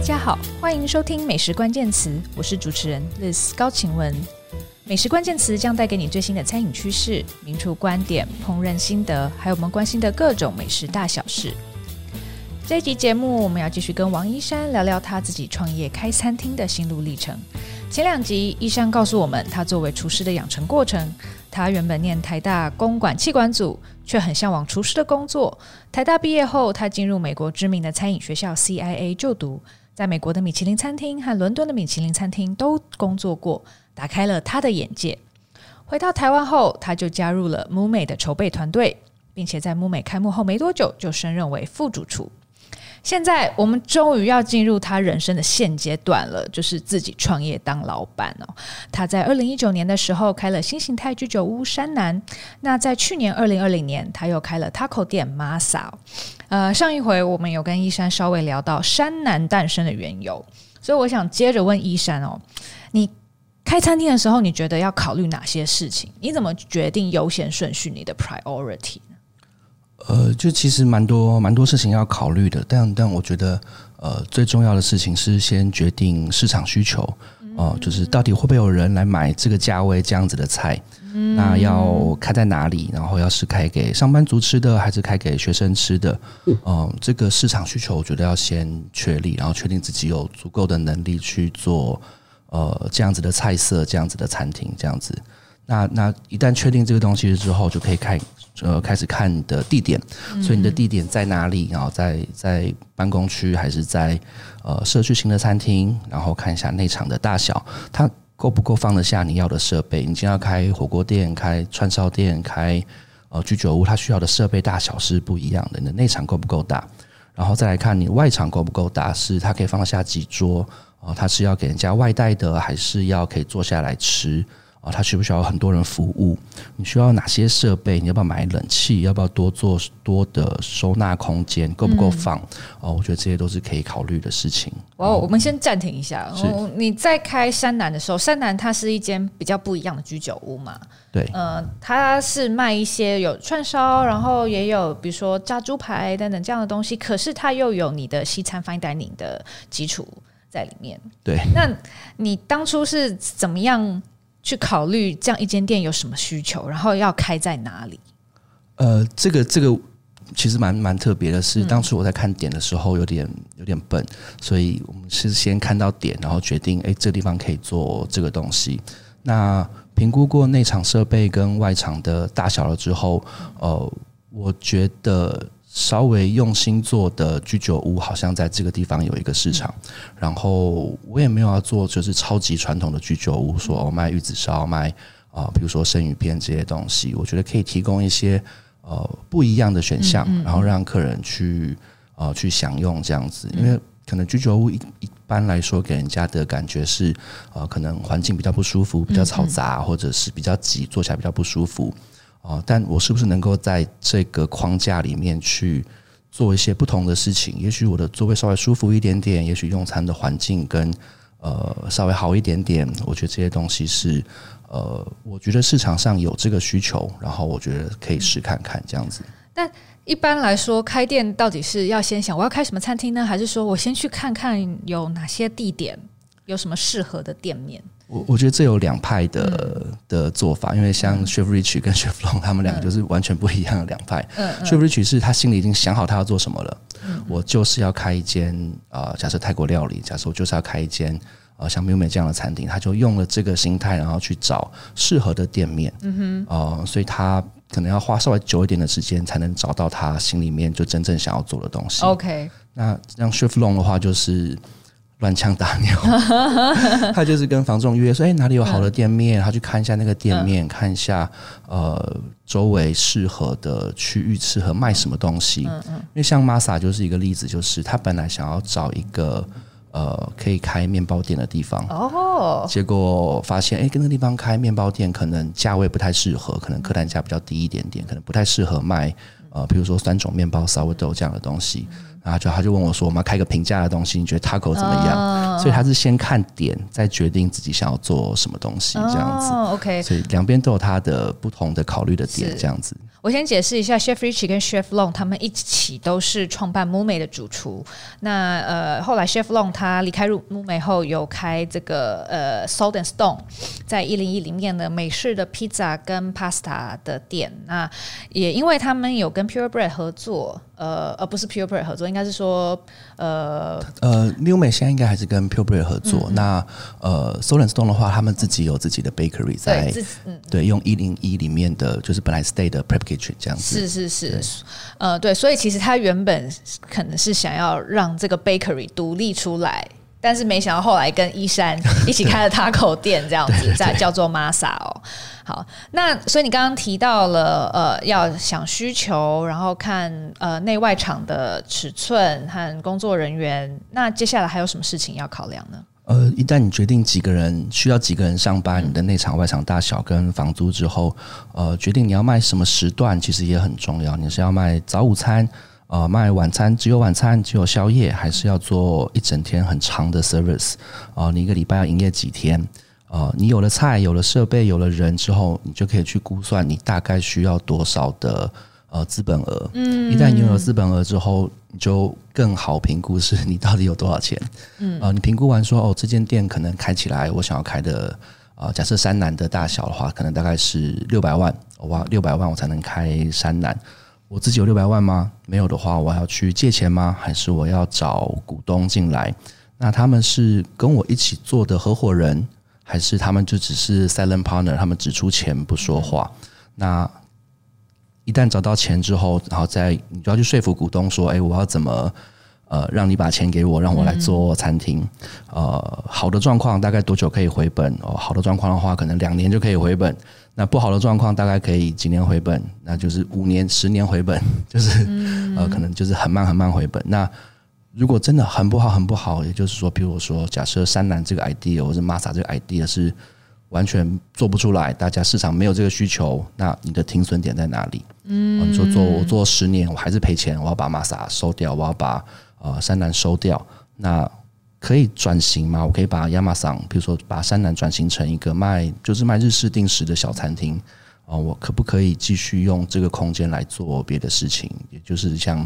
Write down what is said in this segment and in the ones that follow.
大家好，欢迎收听美食关键词，我是主持人 Liz 高晴雯。美食关键词将带给你最新的餐饮趋势、名厨观点、烹饪心得，还有我们关心的各种美食大小事。这一集节目，我们要继续跟王一山聊聊他自己创业开餐厅的心路历程。前两集，一山告诉我们他作为厨师的养成过程。他原本念台大公管气管组，却很向往厨师的工作。台大毕业后，他进入美国知名的餐饮学校 CIA 就读，在美国的米其林餐厅和伦敦的米其林餐厅都工作过，打开了他的眼界。回到台湾后，他就加入了姆美的筹备团队，并且在姆美开幕后没多久就升任为副主厨。现在我们终于要进入他人生的现阶段了，就是自己创业当老板哦。他在二零一九年的时候开了新形态居酒屋山南，那在去年二零二零年他又开了 Taco 店 Masa。呃，上一回我们有跟一山稍微聊到山南诞生的缘由，所以我想接着问一山哦，你开餐厅的时候，你觉得要考虑哪些事情？你怎么决定优先顺序？你的 priority？呢呃，就其实蛮多蛮多事情要考虑的，但但我觉得，呃，最重要的事情是先决定市场需求，哦、呃，就是到底会不会有人来买这个价位这样子的菜，嗯、那要开在哪里？然后要是开给上班族吃的，还是开给学生吃的？嗯、呃，这个市场需求我觉得要先确立，然后确定自己有足够的能力去做，呃，这样子的菜色，这样子的餐厅，这样子。那那一旦确定这个东西之后，就可以开。呃，开始看你的地点，所以你的地点在哪里？然后在在办公区还是在呃社区型的餐厅？然后看一下内场的大小，它够不够放得下你要的设备？你今天要开火锅店、开串烧店、开呃居酒屋，它需要的设备大小是不一样的。你的内场够不够大？然后再来看你外场够不够大？是它可以放得下几桌？哦，它是要给人家外带的，还是要可以坐下来吃？啊，他需不需要很多人服务？你需要哪些设备？你要不要买冷气？要不要多做多的收纳空间？够不够放？哦、嗯，我觉得这些都是可以考虑的事情。哦，我们先暂停一下。哦，你在开山南的时候，山南它是一间比较不一样的居酒屋嘛？对。呃，它是卖一些有串烧，然后也有比如说炸猪排等等这样的东西。可是它又有你的西餐 fine dining 的基础在里面。对。那你当初是怎么样？去考虑这样一间店有什么需求，然后要开在哪里？呃，这个这个其实蛮蛮特别的是，是、嗯、当初我在看点的时候有点有点笨，所以我们是先看到点，然后决定，哎，这个地方可以做这个东西。那评估过内场设备跟外场的大小了之后，呃，我觉得。稍微用心做的居酒屋，好像在这个地方有一个市场。然后我也没有要做，就是超级传统的居酒屋，说我卖玉子烧，卖啊，比如说生鱼片这些东西。我觉得可以提供一些呃不一样的选项，然后让客人去呃去享用这样子。因为可能居酒屋一一般来说给人家的感觉是呃可能环境比较不舒服，比较嘈杂，或者是比较挤，坐起来比较不舒服。哦，但我是不是能够在这个框架里面去做一些不同的事情？也许我的座位稍微舒服一点点，也许用餐的环境跟呃稍微好一点点。我觉得这些东西是呃，我觉得市场上有这个需求，然后我觉得可以试看看这样子。但一般来说，开店到底是要先想我要开什么餐厅呢，还是说我先去看看有哪些地点，有什么适合的店面？我我觉得这有两派的的做法，因为像 Chef Rich 跟 Chef Long 他们两个就是完全不一样的两派。Chef Rich 是他心里已经想好他要做什么了，我就是要开一间啊，假设泰国料理，假设我就是要开一间啊像 Miume 这样的餐厅，他就用了这个心态，然后去找适合的店面。嗯哼，啊，所以他可能要花稍微久一点的时间，才能找到他心里面就真正想要做的东西。OK，那像 Chef Long 的话就是。乱枪打鸟，他就是跟房仲约说：“哎，哪里有好的店面？他去看一下那个店面，看一下呃周围适合的区域，适合卖什么东西。因为像 Masa 就是一个例子，就是他本来想要找一个呃可以开面包店的地方。哦，结果发现哎，跟那个地方开面包店可能价位不太适合，可能客单价比较低一点点，可能不太适合卖呃，比如说三种面包、sourdough 这样的东西。然后就他就问我说：“我们要开个平价的东西，你觉得 Taco 怎么样？”哦、所以他是先看点，再决定自己想要做什么东西，这样子。哦、OK，所以两边都有他的不同的考虑的点，这样子。我先解释一下，chef richi 跟 Chef Long 他们一起都是创办 MUME 的主厨。那呃，后来 Chef Long 他离开入 MUME 后，有开这个呃 Salt and Stone，在一零一里面的美式的 pizza 跟 pasta 的店。那也因为他们有跟 Pure Bread 合作，呃，而不是 Pure Bread 合作，应该是说呃呃，MUME 现在应该还是跟 Pure Bread 合作。嗯、那呃 and Stone 的话，他们自己有自己的 bakery 在，对，嗯、对用一零一里面的就是本来 stay 的 prep Kitchen。这样子是是是，呃，对，所以其实他原本可能是想要让这个 bakery 独立出来，但是没想到后来跟一山 一起开了 taco 店，这样子在叫做 Masa 哦。好，那所以你刚刚提到了呃，要想需求，然后看呃内外场的尺寸和工作人员，那接下来还有什么事情要考量呢？呃，一旦你决定几个人需要几个人上班，你的内场外场大小跟房租之后，呃，决定你要卖什么时段，其实也很重要。你是要卖早午餐，呃，卖晚餐，只有晚餐，只有宵夜，还是要做一整天很长的 service？啊、呃，你一个礼拜要营业几天？呃，你有了菜，有了设备，有了人之后，你就可以去估算你大概需要多少的。呃，资本额，嗯，一旦你有了资本额之后，你就更好评估是你到底有多少钱，嗯，呃，你评估完说，哦，这间店可能开起来，我想要开的，呃，假设山南的大小的话，可能大概是六百万，哇，六百万我才能开山南，我自己有六百万吗？没有的话，我要去借钱吗？还是我要找股东进来？那他们是跟我一起做的合伙人，还是他们就只是 silent partner，他们只出钱不说话？嗯、那一旦找到钱之后，然后再你就要去说服股东说：“哎，我要怎么呃让你把钱给我，让我来做餐厅？呃，好的状况大概多久可以回本？哦，好的状况的话，可能两年就可以回本。那不好的状况大概可以几年回本？那就是五年、十年回本，就是呃，可能就是很慢很慢回本。那如果真的很不好很不好，也就是说，比如说，假设山南这个 idea 或者 Masa 这个 idea 是。完全做不出来，大家市场没有这个需求，那你的停损点在哪里？嗯，你说做我做十年，我还是赔钱，我要把 Masa 收掉，我要把呃山南收掉，那可以转型吗？我可以把 Yamasan，比如说把山南转型成一个卖就是卖日式定食的小餐厅啊，我可不可以继续用这个空间来做别的事情？也就是像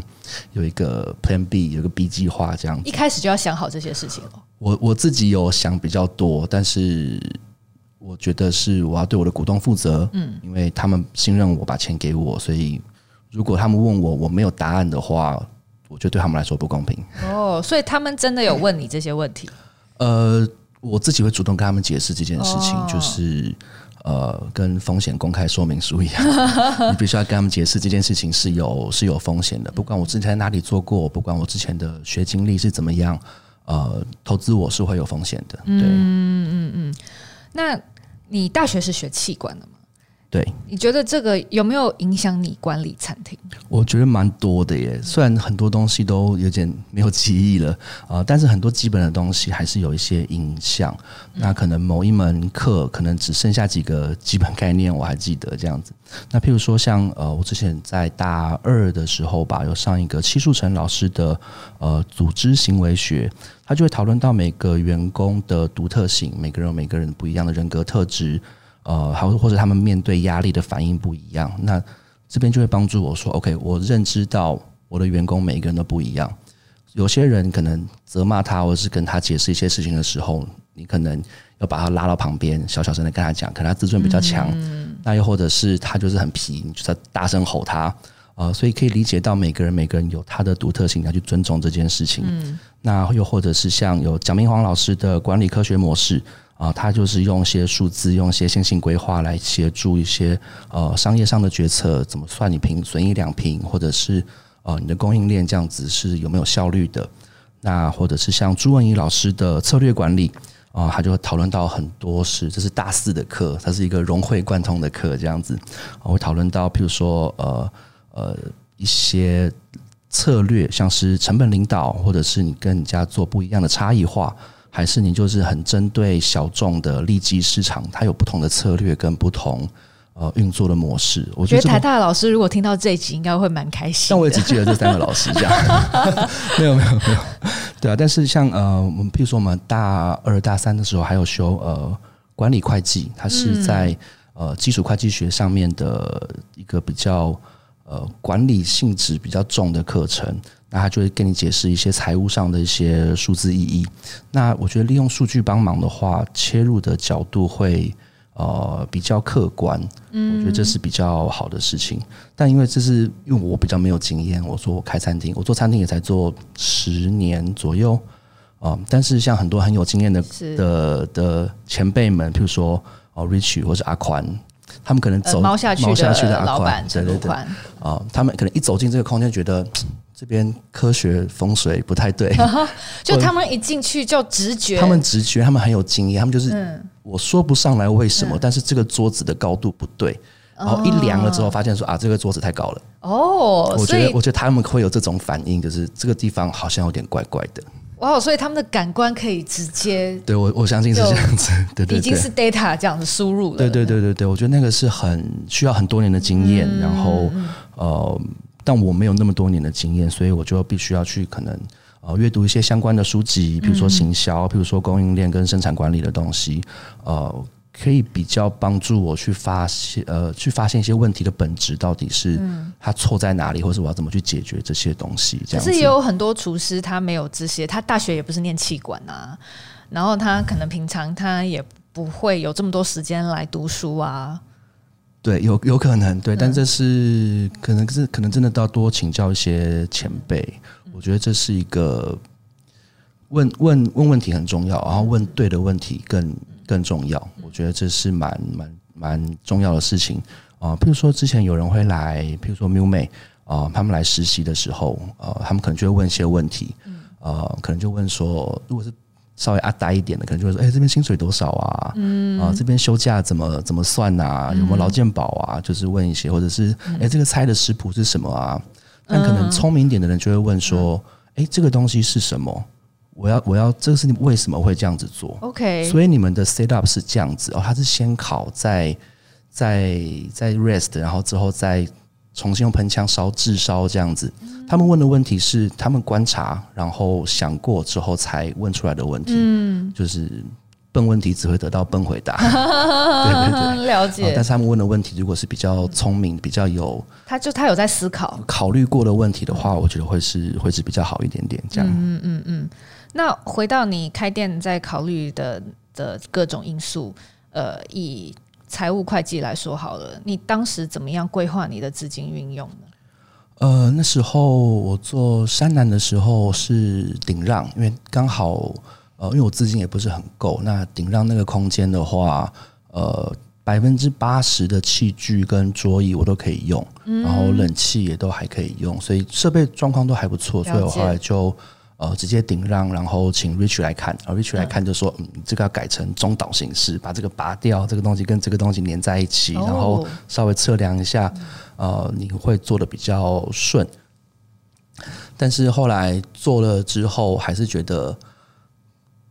有一个 Plan B，有个 B 计划这样子。一开始就要想好这些事情了。我我自己有想比较多，但是。我觉得是我要对我的股东负责，嗯，因为他们信任我，把钱给我，所以如果他们问我我没有答案的话，我觉得对他们来说不公平。哦，所以他们真的有问你这些问题？呃，我自己会主动跟他们解释这件事情，哦、就是呃，跟风险公开说明书一样，你必须要跟他们解释这件事情是有是有风险的。不管我之前在哪里做过，不管我之前的学经历是怎么样，呃，投资我是会有风险的。对，嗯嗯嗯，那。你大学是学企管的吗？对，你觉得这个有没有影响你管理餐厅？我觉得蛮多的耶。虽然很多东西都有点没有记忆了啊，但是很多基本的东西还是有一些影响。那可能某一门课可能只剩下几个基本概念，我还记得这样子。那譬如说像呃，我之前在大二的时候吧，有上一个戚树成老师的呃组织行为学。他就会讨论到每个员工的独特性，每个人有每个人不一样的人格特质，呃，还或者他们面对压力的反应不一样。那这边就会帮助我说，OK，我认知到我的员工每个人都不一样。有些人可能责骂他，或者是跟他解释一些事情的时候，你可能要把他拉到旁边，小小声的跟他讲，可能他自尊比较强。嗯、那又或者是他就是很皮，你就在大声吼他。呃，所以可以理解到每个人每个人有他的独特性，要去尊重这件事情。嗯，那又或者是像有蒋明煌老师的管理科学模式啊，呃，他就是用一些数字，用一些线性规划来协助一些呃商业上的决策，怎么算你平损益两平，或者是呃你的供应链这样子是有没有效率的？那或者是像朱文怡老师的策略管理啊，他就会讨论到很多是这是大四的课，它是一个融会贯通的课这样子，我会讨论到譬如说呃。呃，一些策略，像是成本领导，或者是你跟人家做不一样的差异化，还是你就是很针对小众的利基市场，它有不同的策略跟不同呃运作的模式。我觉得台大的老师如果听到这一集，应该会蛮开心。但我也只记得这三个老师这样，没有没有没有，对啊。但是像呃，我们譬如说我们大二大三的时候还有修呃管理会计，它是在。嗯呃，基础会计学上面的一个比较呃管理性质比较重的课程，那他就会跟你解释一些财务上的一些数字意义。那我觉得利用数据帮忙的话，切入的角度会呃比较客观，嗯我觉得这是比较好的事情。但因为这是因为我比较没有经验，我说我开餐厅，我做餐厅也才做十年左右啊、呃。但是像很多很有经验的的的前辈们，譬如说。哦，Rich 或者阿宽，他们可能走猫下去的阿宽，对对对，啊，他们可能一走进这个空间，觉得 这边科学风水不太对，就他们一进去就直觉，他们直觉，他们很有经验，他们就是我说不上来为什么，但是这个桌子的高度不对，然后一量了之后，发现说啊，这个桌子太高了。哦，我觉得，我觉得他们会有这种反应，就是这个地方好像有点怪怪的。哇，wow, 所以他们的感官可以直接对我，我相信是这样子，对对对，已经是 data 这样子输入了。对对对对对，我觉得那个是很需要很多年的经验，嗯、然后呃，但我没有那么多年的经验，所以我就必须要去可能呃阅读一些相关的书籍，比如说行销，比如说供应链跟生产管理的东西，呃。可以比较帮助我去发现，呃，去发现一些问题的本质到底是它错在哪里，或是我要怎么去解决这些东西。这样。可是也有很多厨师他没有这些，他大学也不是念气管啊，然后他可能平常他也不会有这么多时间来读书啊。对，有有可能对，但这是可能是可能真的都要多请教一些前辈。我觉得这是一个问问问问题很重要，然后问对的问题更。更重要，我觉得这是蛮蛮蛮重要的事情啊。呃，譬如说，之前有人会来，譬如说 Miume 啊，他们来实习的时候，呃，他们可能就会问一些问题，呃，可能就问说，如果是稍微阿呆一点的，可能就会说，哎，这边薪水多少啊？嗯，啊，这边休假怎么怎么算啊？有没有劳健保啊？就是问一些，或者是，哎，这个菜的食谱是什么啊？但可能聪明一点的人就会问说，哎，这个东西是什么？我要我要，这个是你为什么会这样子做？OK，所以你们的 set up 是这样子哦，他是先烤，再再再 rest，然后之后再重新用喷枪烧炙烧这样子。嗯、他们问的问题是他们观察，然后想过之后才问出来的问题。嗯，就是笨问题只会得到笨回答。对对对，了解。但是他们问的问题如果是比较聪明、比较有，他就他有在思考、考虑过的问题的话，我觉得会是会是比较好一点点这样。嗯嗯嗯。嗯那回到你开店在考虑的的各种因素，呃，以财务会计来说好了，你当时怎么样规划你的资金运用呢？呃，那时候我做山南的时候是顶让，因为刚好呃，因为我资金也不是很够，那顶让那个空间的话，呃，百分之八十的器具跟桌椅我都可以用，嗯、然后冷气也都还可以用，所以设备状况都还不错，所以我后来就。呃，直接顶让，然后请 Rich 来看，而 Rich 来看就说，嗯，这个要改成中岛形式，把这个拔掉，这个东西跟这个东西连在一起，哦、然后稍微测量一下，呃，你会做的比较顺。但是后来做了之后，还是觉得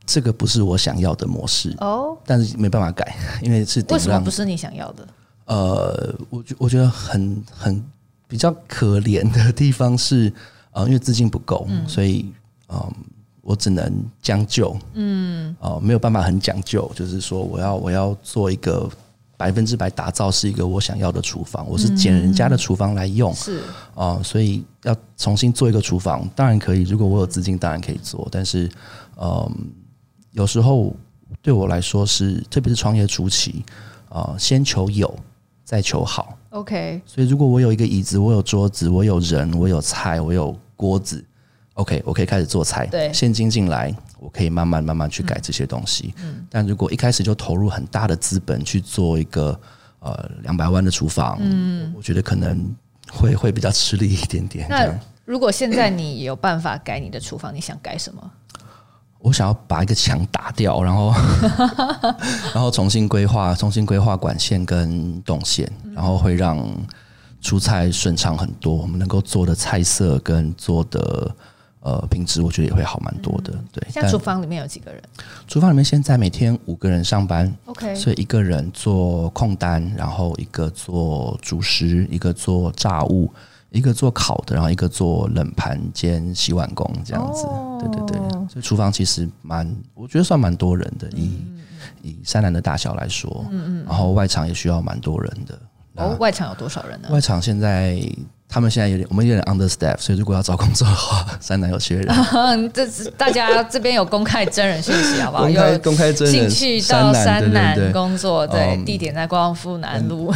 这个不是我想要的模式哦。但是没办法改，因为是为什么不是你想要的？呃，我觉我觉得很很比较可怜的地方是，呃，因为资金不够，嗯、所以。嗯，我只能将就，嗯，哦，没有办法很讲究，就是说，我要我要做一个百分之百打造是一个我想要的厨房，我是捡人家的厨房来用，是。啊，所以要重新做一个厨房，当然可以，如果我有资金，当然可以做，但是，嗯，有时候对我来说是，特别是创业初期，啊，先求有，再求好，OK，所以如果我有一个椅子，我有桌子，我有人，我有菜，我有锅子。OK，我可以开始做菜。对，现金进来，我可以慢慢慢慢去改这些东西。嗯，但如果一开始就投入很大的资本去做一个呃两百万的厨房，嗯，我觉得可能会会比较吃力一点点。那如果现在你有办法改你的厨房，你想改什么？我想要把一个墙打掉，然后 然后重新规划，重新规划管线跟动线，然后会让出菜顺畅很多。我们能够做的菜色跟做的。呃，品质我觉得也会好蛮多的。嗯、对，现在厨房里面有几个人？厨房里面现在每天五个人上班，OK，所以一个人做控单，然后一个做主食，一个做炸物，一个做烤的，然后一个做冷盘兼洗碗工这样子。哦、对对对，所以厨房其实蛮，我觉得算蛮多人的。以、嗯、以山南的大小来说，嗯嗯，然后外场也需要蛮多人的。哦，外场有多少人呢？外场现在。他们现在有点，我们有点 understaff，所以如果要找工作的话，三南有缺人。这是大家这边有公开真人信息，好不好？公开公开真人，兴趣到三南工作，对，对，对，对，地点在光复南路。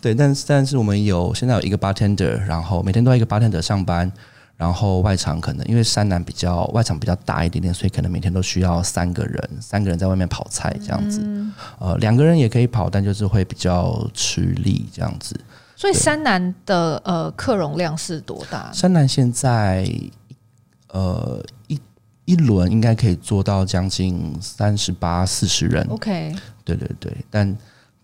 对，但是但是我们有现在有一个 bartender，然后每天都要一个 bartender 上班，然后外场可能因为三南比较外场比较大一点点，所以可能每天都需要三个人，三个人在外面跑菜这样子。嗯、呃，两个人也可以跑，但就是会比较吃力这样子。所以山南的呃客容量是多大？山南现在呃一一轮应该可以做到将近三十八四十人。OK，对对对，但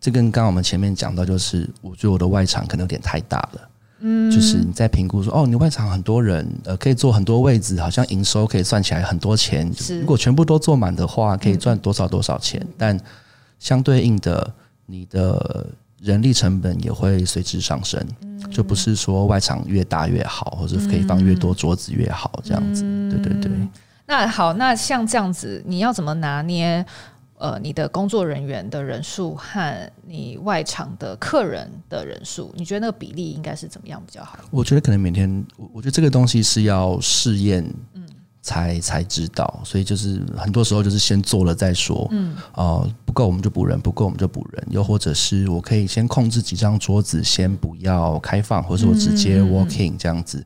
这跟刚刚我们前面讲到，就是我觉得我的外场可能有点太大了。嗯，就是你在评估说，哦，你外场很多人，呃，可以坐很多位置，好像营收可以算起来很多钱。是，如果全部都坐满的话，可以赚多少多少钱？嗯，但相对应的，你的。人力成本也会随之上升，就不是说外场越大越好，或者可以放越多桌子越好这样子。对对对。那好，那像这样子，你要怎么拿捏？呃，你的工作人员的人数和你外场的客人的人数，你觉得那个比例应该是怎么样比较好？我觉得可能每天，我我觉得这个东西是要试验。嗯。才才知道，所以就是很多时候就是先做了再说。嗯，呃，不够我们就补人，不够我们就补人。又或者是我可以先控制几张桌子，先不要开放，或者是我直接 walking 这样子。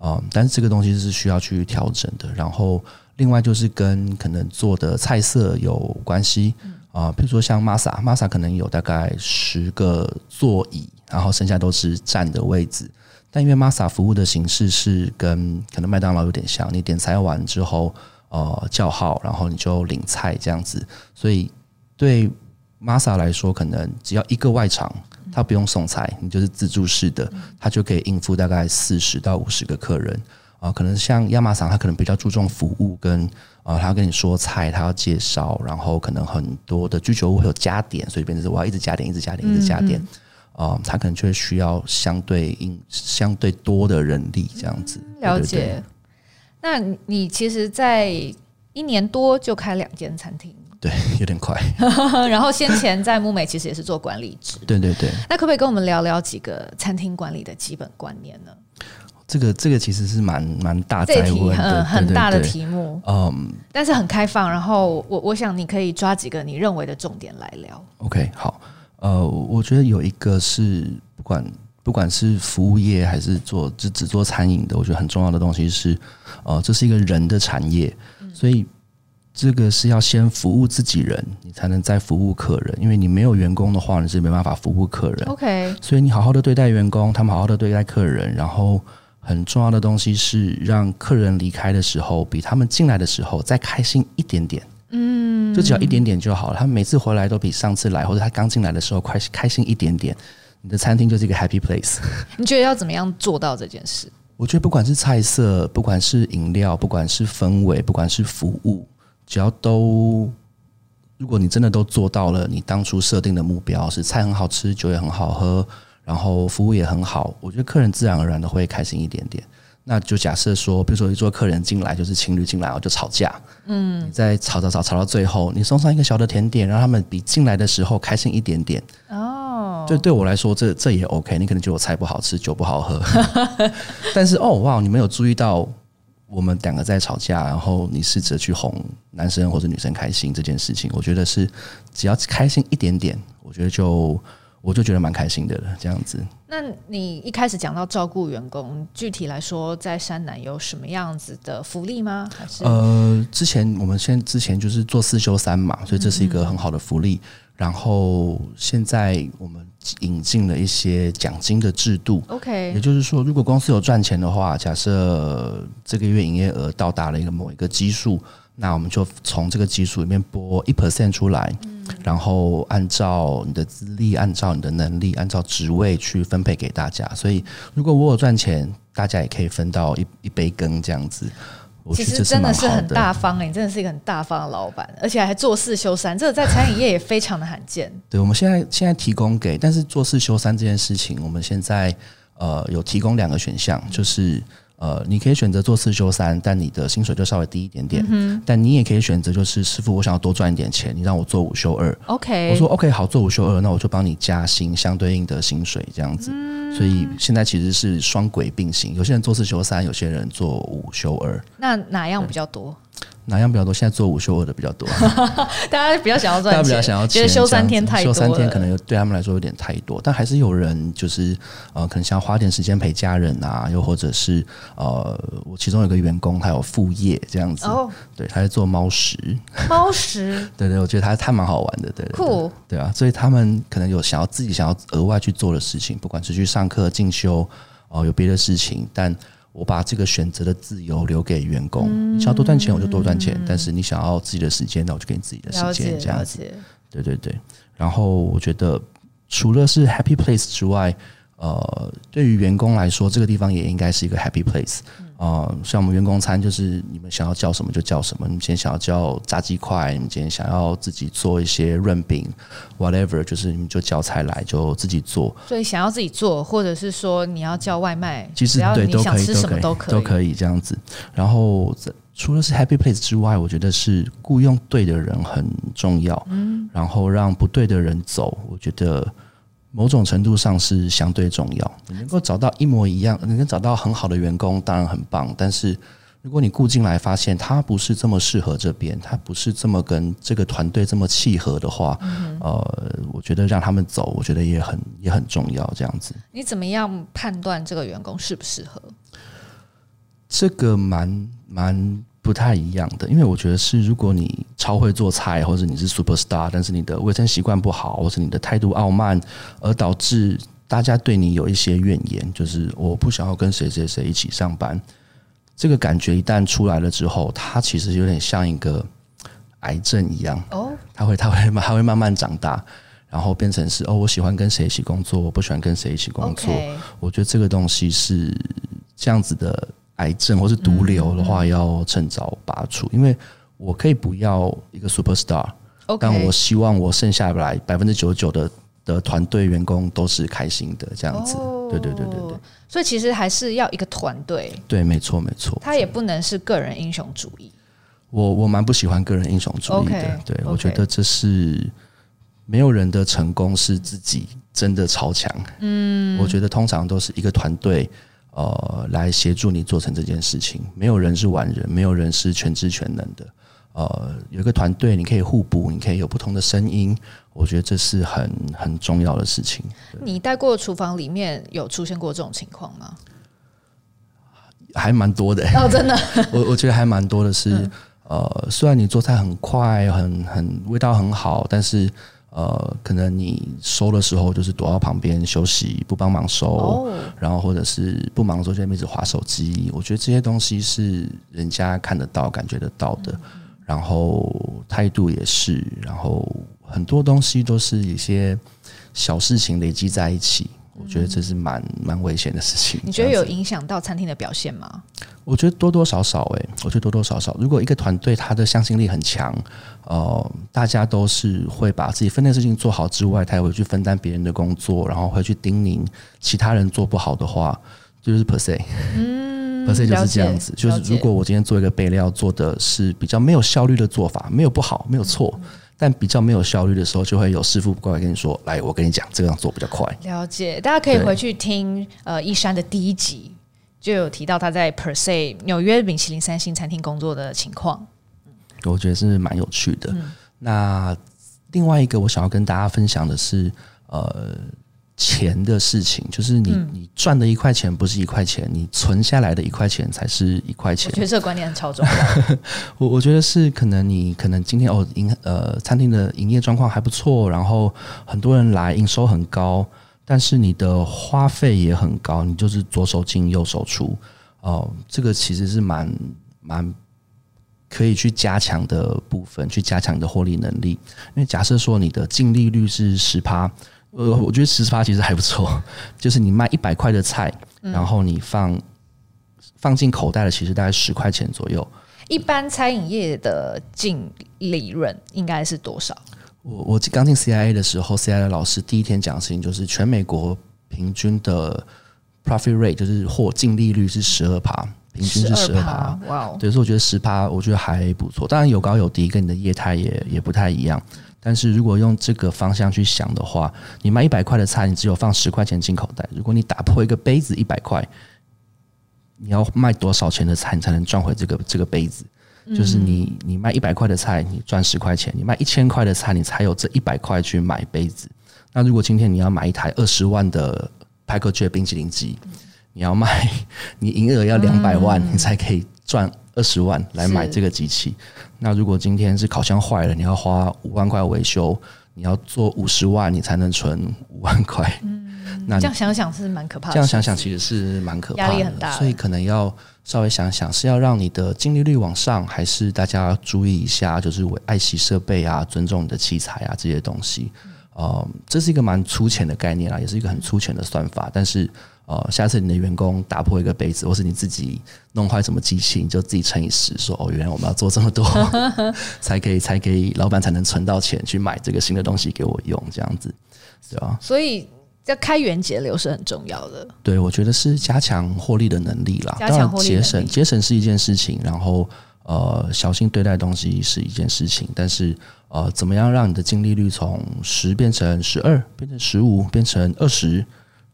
嗯，呃，但是这个东西是需要去调整的。然后另外就是跟可能做的菜色有关系啊，呃，比如说像 Masa，Masa 可能有大概十个座椅，然后剩下都是站的位置。但因为 Masa 服务的形式是跟可能麦当劳有点像，你点菜完之后，呃，叫号，然后你就领菜这样子，所以对 Masa 来说，可能只要一个外场，他不用送菜，你就是自助式的，他就可以应付大概四十到五十个客人啊、可能像亚马逊，他可能比较注重服务跟啊、他要跟你说菜，他要介绍，然后可能很多的居酒屋会有加点，所以变成是我要一直加点，一直加点，一直加点。哦，他可能就会需要相对应相对多的人力这样子。了解。那你其实，在一年多就开两间餐厅，对，有点快。然后先前在木美其实也是做管理职，对对对。那可不可以跟我们聊聊几个餐厅管理的基本观念呢？这个这个其实是蛮蛮大的，很很大的题目。嗯，但是很开放。然后我我想你可以抓几个你认为的重点来聊。OK，好。呃，我觉得有一个是不管不管是服务业还是做只只做餐饮的，我觉得很重要的东西是，呃，这是一个人的产业，所以这个是要先服务自己人，你才能再服务客人。因为你没有员工的话，你是没办法服务客人。OK，所以你好好的对待员工，他们好好的对待客人，然后很重要的东西是让客人离开的时候比他们进来的时候再开心一点点。嗯，就只要一点点就好了。他每次回来都比上次来，或者他刚进来的时候快开心一点点，你的餐厅就是一个 happy place。你觉得要怎么样做到这件事？我觉得不管是菜色，不管是饮料，不管是氛围，不管是服务，只要都，如果你真的都做到了，你当初设定的目标是菜很好吃，酒也很好喝，然后服务也很好，我觉得客人自然而然的会开心一点点。那就假设说，比如说一桌客人进来，就是情侣进来，然后就吵架。嗯，你再吵吵吵吵到最后，你送上一个小的甜点，让他们比进来的时候开心一点点。哦，就对我来说，这这也 OK。你可能觉得我菜不好吃，酒不好喝，但是哦哇，你没有注意到我们两个在吵架，然后你试着去哄男生或者女生开心这件事情，我觉得是只要开心一点点，我觉得就。我就觉得蛮开心的了，这样子。那你一开始讲到照顾员工，具体来说，在山南有什么样子的福利吗？还是呃，之前我们现之前就是做四休三嘛，所以这是一个很好的福利。嗯、然后现在我们引进了一些奖金的制度。OK，也就是说，如果公司有赚钱的话，假设这个月营业额到达了一个某一个基数，那我们就从这个基数里面拨一 percent 出来。嗯然后按照你的资历、按照你的能力、按照职位去分配给大家。所以，如果我有赚钱，大家也可以分到一一杯羹这样子。其实真的是很大方哎，你真的是一个很大方的老板，而且还做事修三，这个在餐饮业也非常的罕见。对，我们现在现在提供给，但是做事修三这件事情，我们现在呃有提供两个选项，就是。呃，你可以选择做四休三，但你的薪水就稍微低一点点。嗯、但你也可以选择，就是师傅，我想要多赚一点钱，你让我做五休二。OK，我说 OK，好，做五休二，那我就帮你加薪，相对应的薪水这样子。嗯、所以现在其实是双轨并行，有些人做四休三，有些人做五休二。那哪样比较多？哪样比较多？现在做五休二的比较多，大家比较想要赚钱，大家比较想要觉得休三天太多，休三天可能对他们来说有点太多，但还是有人就是呃，可能想要花点时间陪家人啊，又或者是呃，我其中有个员工他有副业这样子，哦，对，他在做猫食，猫食，对对，我觉得他他蛮好玩的，对，酷，对啊，所以他们可能有想要自己想要额外去做的事情，不管是去上课进修哦、呃，有别的事情，但。我把这个选择的自由留给员工，嗯、你想要多赚钱我就多赚钱，嗯、但是你想要自己的时间，那我就给你自己的时间，这样子。对对对。然后我觉得除了是 happy place 之外，呃，对于员工来说，这个地方也应该是一个 happy place。啊、呃，像我们员工餐，就是你们想要叫什么就叫什么。你们今天想要叫炸鸡块，你们今天想要自己做一些润饼，whatever，就是你们就叫菜来就自己做。所以想要自己做，或者是说你要叫外卖，其实对，都可以，都可以，都可以，都可以这样子。然后除了是 happy place 之外，我觉得是雇佣对的人很重要。嗯，然后让不对的人走，我觉得。某种程度上是相对重要，你能够找到一模一样，能够找到很好的员工，当然很棒。但是如果你雇进来发现他不是这么适合这边，他不是这么跟这个团队这么契合的话，嗯、呃，我觉得让他们走，我觉得也很也很重要。这样子，你怎么样判断这个员工适不适合？这个蛮蛮。不太一样的，因为我觉得是，如果你超会做菜，或者你是 super star，但是你的卫生习惯不好，或者你的态度傲慢，而导致大家对你有一些怨言，就是我不想要跟谁谁谁一起上班。这个感觉一旦出来了之后，它其实有点像一个癌症一样哦，它会它会它会慢慢长大，然后变成是哦，我喜欢跟谁一起工作，我不喜欢跟谁一起工作。我觉得这个东西是这样子的。癌症或是毒瘤的话，要趁早拔除。因为我可以不要一个 super star，但我希望我剩下来百分之九十九的的团队员工都是开心的，这样子。对对对对对。所以其实还是要一个团队。对，没错没错。他也不能是个人英雄主义。我我蛮不喜欢个人英雄主义的。对，我觉得这是没有人的成功是自己真的超强。嗯，我觉得通常都是一个团队。呃，来协助你做成这件事情。没有人是完人，没有人是全知全能的。呃，有一个团队，你可以互补，你可以有不同的声音。我觉得这是很很重要的事情。你带过厨房里面有出现过这种情况吗？还蛮多的、欸、哦，真的。我我觉得还蛮多的是，嗯、呃，虽然你做菜很快，很很味道很好，但是。呃，可能你收的时候就是躲到旁边休息，不帮忙收，oh. 然后或者是不忙的时候就一直划手机。我觉得这些东西是人家看得到、感觉得到的，然后态度也是，然后很多东西都是一些小事情累积在一起。我觉得这是蛮蛮危险的事情。你觉得有影响到餐厅的表现吗？我觉得多多少少诶、欸，我觉得多多少少，如果一个团队他的向心力很强，呃，大家都是会把自己分内事情做好之外，他也会去分担别人的工作，然后会去叮咛其他人做不好的话，就是 per se，嗯，per se 就是这样子。就是如果我今天做一个备料做的是比较没有效率的做法，没有不好，没有错。嗯但比较没有效率的时候，就会有师傅过来跟你说：“来，我跟你讲，这个样做比较快。”了解，大家可以回去听呃一山的第一集，就有提到他在 Per Se 纽约米其林三星餐厅工作的情况。我觉得是蛮有趣的。嗯、那另外一个我想要跟大家分享的是，呃。钱的事情，就是你你赚的一块钱不是一块钱，你存下来的一块钱才是一块钱。我觉得这个观念很超重要。我我觉得是可能你可能今天哦营呃餐厅的营业状况还不错，然后很多人来，营收很高，但是你的花费也很高，你就是左手进右手出哦，这个其实是蛮蛮可以去加强的部分，去加强你的获利能力。因为假设说你的净利率是十趴，呃，我觉得十趴其实还不错，就是你卖一百块的菜，然后你放放进口袋的，其实大概十块钱左右。一般餐饮业的净利润应该是多少？我我刚进 CIA 的时候，CIA 的老师第一天讲的事情就是全美国平均的 profit rate 就是或净利率是十二趴，平均是十二趴。哇哦！对，所以我觉得十趴我觉得还不错，当然有高有低，跟你的业态也也不太一样。但是如果用这个方向去想的话，你卖一百块的菜，你只有放十块钱进口袋。如果你打破一个杯子一百块，你要卖多少钱的菜，你才能赚回这个这个杯子？就是你，你卖一百块的菜，你赚十块钱；你卖一千块的菜，你才有这一百块去买杯子。那如果今天你要买一台二十万的派克雀冰淇淋机，你要卖，你营业额要两百万，你才可以赚二十万来买这个机器。那如果今天是烤箱坏了，你要花五万块维修，你要做五十万，你才能存五万块。那这样想想是蛮可怕的。这样想想其实是蛮可怕的，压力很大，所以可能要。稍微想想是要让你的净利率往上，还是大家注意一下，就是为爱惜设备啊、尊重你的器材啊这些东西。呃，这是一个蛮粗浅的概念啊，也是一个很粗浅的算法。但是呃，下次你的员工打破一个杯子，或是你自己弄坏什么机器，你就自己乘以十，说哦，原来我们要做这么多，才可以才可以，老板才能存到钱去买这个新的东西给我用，这样子，对吧？所以。要开源节流是很重要的，对，我觉得是加强获利的能力啦。加强获利，节省节省是一件事情，然后呃，小心对待东西是一件事情。但是呃，怎么样让你的净利率从十变成十二，变成十五，变成二十？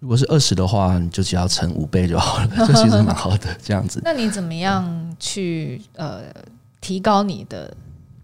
如果是二十的话，你就只要乘五倍就好了，这其实蛮好的。这样子，那你怎么样去呃提高你的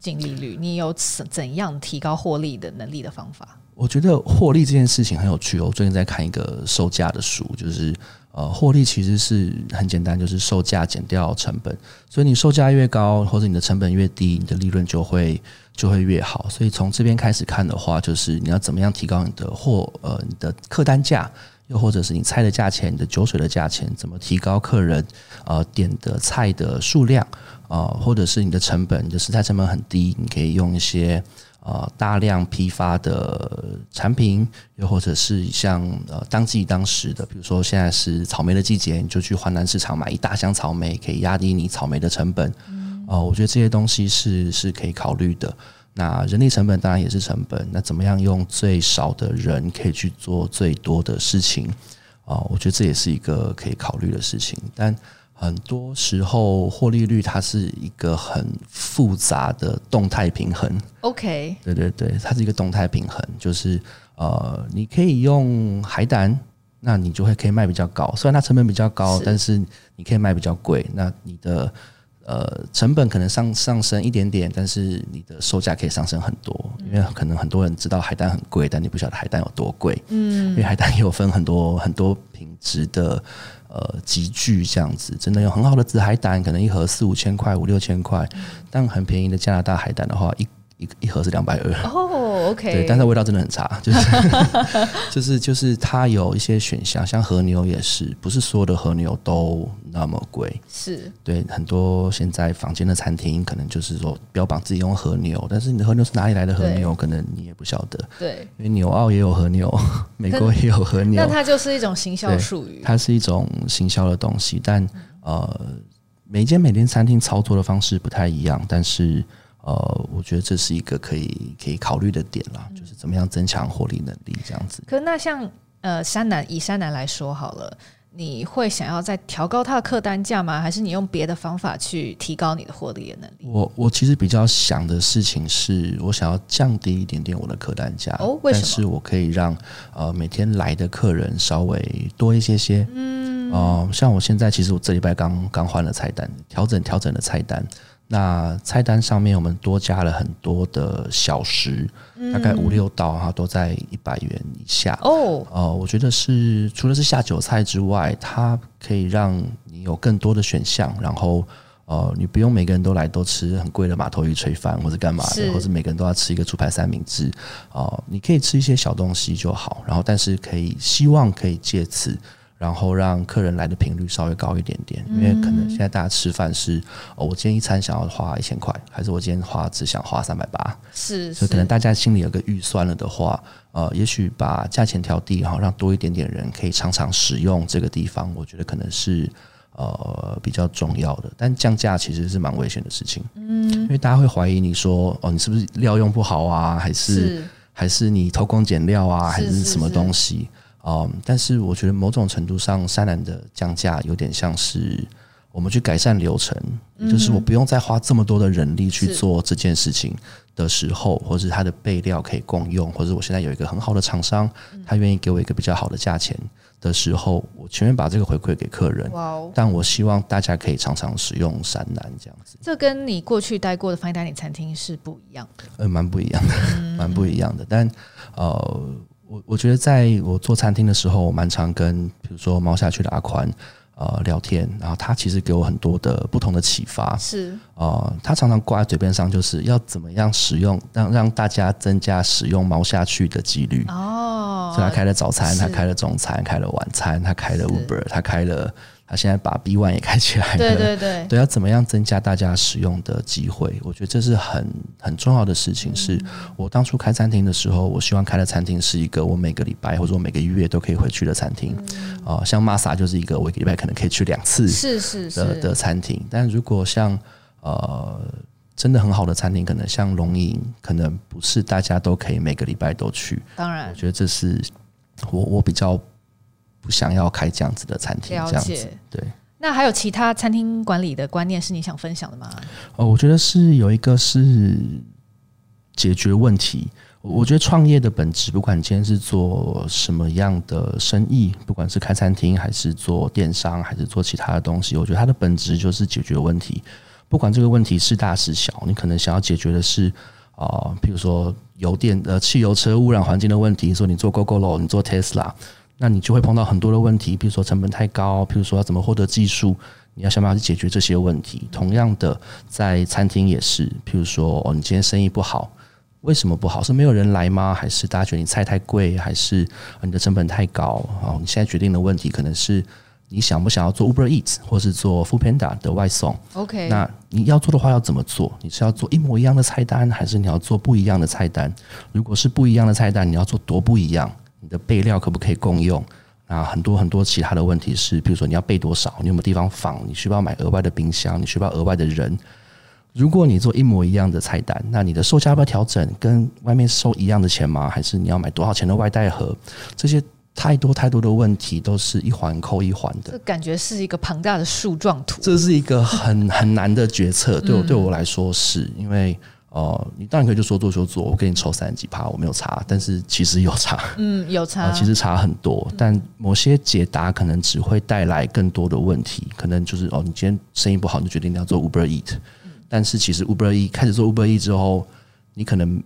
净利率？你有怎怎样提高获利的能力的方法？我觉得获利这件事情很有趣哦。我最近在看一个售价的书，就是呃，获利其实是很简单，就是售价减掉成本。所以你售价越高，或者你的成本越低，你的利润就会就会越好。所以从这边开始看的话，就是你要怎么样提高你的货呃你的客单价，又或者是你菜的价钱、你的酒水的价钱，怎么提高客人呃点的菜的数量啊、呃，或者是你的成本，你的食材成本很低，你可以用一些。呃，大量批发的产品，又或者是像呃当季当时的，比如说现在是草莓的季节，你就去华南市场买一大箱草莓，可以压低你草莓的成本。嗯，呃，我觉得这些东西是是可以考虑的。那人力成本当然也是成本。那怎么样用最少的人可以去做最多的事情？啊，呃，我觉得这也是一个可以考虑的事情。但很多时候，获利率它是一个很复杂的动态平衡。OK，对对对，它是一个动态平衡，就是呃，你可以用海胆，那你就会可以卖比较高，虽然它成本比较高，但是你可以卖比较贵。那你的呃成本可能上上升一点点，但是你的售价可以上升很多，因为可能很多人知道海胆很贵，但你不晓得海胆有多贵。嗯，因为海胆也有分很多很多品质的。呃，集聚这样子，真的有很好的紫海胆，可能一盒四五千块、五六千块，但很便宜的加拿大海胆的话，一一一盒是两百二。哦，OK，对，但是味道真的很差，就是 就是就是它有一些选项，像和牛也是，不是所有的和牛都那么贵。是对，很多现在房间的餐厅可能就是说标榜自己用和牛，但是你的和牛是哪里来的和牛，可能你也不晓得。对，因为纽澳也有和牛，美国也有和牛，那它就是一种行销术语，它是一种行销的东西，但呃，每间每间餐厅操作的方式不太一样，但是。呃，我觉得这是一个可以可以考虑的点啦，就是怎么样增强获利能力这样子。可那像呃山南以山南来说好了，你会想要再调高它的客单价吗？还是你用别的方法去提高你的获利的能力？我我其实比较想的事情是我想要降低一点点我的客单价哦，为什么？但是我可以让呃每天来的客人稍微多一些些。嗯，呃，像我现在其实我这礼拜刚刚换了菜单，调整调整了菜单。那菜单上面我们多加了很多的小食，嗯、大概五六道哈，都在一百元以下哦。呃，我觉得是除了是下酒菜之外，它可以让你有更多的选项，然后呃，你不用每个人都来都吃很贵的马头鱼炊饭或者干嘛的，或者每个人都要吃一个猪排三明治啊，呃，你可以吃一些小东西就好。然后，但是可以希望可以借此然后让客人来的频率稍微高一点点，因为可能现在大家吃饭是，哦，我今天一餐想要花一千块，还是我今天花只想花三百八？是，所以可能大家心里有个预算了的话，呃，也许把价钱调低，哈，让多一点点人可以常常使用这个地方，我觉得可能是呃比较重要的。但降价其实是蛮危险的事情，嗯，因为大家会怀疑你说，哦，你是不是料用不好啊？还是，是还是你偷工减料啊？还是什么东西？嗯，但是我觉得某种程度上，山南的降价有点像是我们去改善流程，嗯、就是我不用再花这么多的人力去做这件事情的时候，或者它的备料可以共用，或者我现在有一个很好的厂商，他愿意给我一个比较好的价钱的时候，我情愿把这个回馈给客人。哇哦！但我希望大家可以常常使用山南这样子。这跟你过去待过的 fine dining 餐厅是不一样的，呃，蛮不一样的，蛮、嗯、不一样的。但呃。我我觉得，在我做餐厅的时候，我蛮常跟比如说猫下去的阿宽呃聊天，然后他其实给我很多的不同的启发。是呃，他常常挂在嘴边上，就是要怎么样使用，让让大家增加使用猫下去的几率。哦，所以他开了早餐，他开了中餐，开了晚餐，他开了 Uber，他开了。他现在把 B One 也开起来了，对对对，对，要怎么样增加大家使用的机会？我觉得这是很很重要的事情。是我当初开餐厅的时候，我希望开的餐厅是一个我每个礼拜或者我每个月都可以回去的餐厅。啊，像 Masa 就是一个我一个礼拜可能可以去两次，是是的的餐厅。但如果像呃真的很好的餐厅，可能像龙吟，可能不是大家都可以每个礼拜都去。当然，我觉得这是我我比较。不想要开这样子的餐厅，这样子对。那还有其他餐厅管理的观念是你想分享的吗？哦，我觉得是有一个是解决问题。我觉得创业的本质，不管你今天是做什么样的生意，不管是开餐厅还是做电商，还是做其他的东西，我觉得它的本质就是解决问题。不管这个问题是大是小，你可能想要解决的是啊、呃，比如说油电呃汽油车污染环境的问题，说你做 Gogoro，你做 Tesla。那你就会碰到很多的问题，比如说成本太高，比如说要怎么获得技术，你要想办法去解决这些问题。同样的，在餐厅也是，譬如说哦，你今天生意不好，为什么不好？是没有人来吗？还是大家觉得你菜太贵？还是你的成本太高？哦，你现在决定的问题可能是你想不想要做 Uber Eats 或是做 Foodpanda 的外送？OK，那你要做的话要怎么做？你是要做一模一样的菜单，还是你要做不一样的菜单？如果是不一样的菜单，你要做多不一样？你的备料可不可以共用？啊，很多很多其他的问题是，比如说你要备多少，你有没有地方放？你需不需要买额外的冰箱？你需不需要额外的人？如果你做一模一样的菜单，那你的售价要不要调整？跟外面收一样的钱吗？还是你要买多少钱的外带盒？这些太多太多的问题，都是一环扣一环的。这感觉是一个庞大的树状图。这是一个很很难的决策，对我对我来说是因为。哦、呃，你当然可以就说做就做，我给你抽三十几趴，我没有查，但是其实有查，嗯，有查，呃、其实差很多。但某些解答可能只会带来更多的问题，可能就是哦，你今天生意不好，你就决定你要做 Uber Eat，但是其实 Uber Eat 开始做 Uber Eat 之后，你可能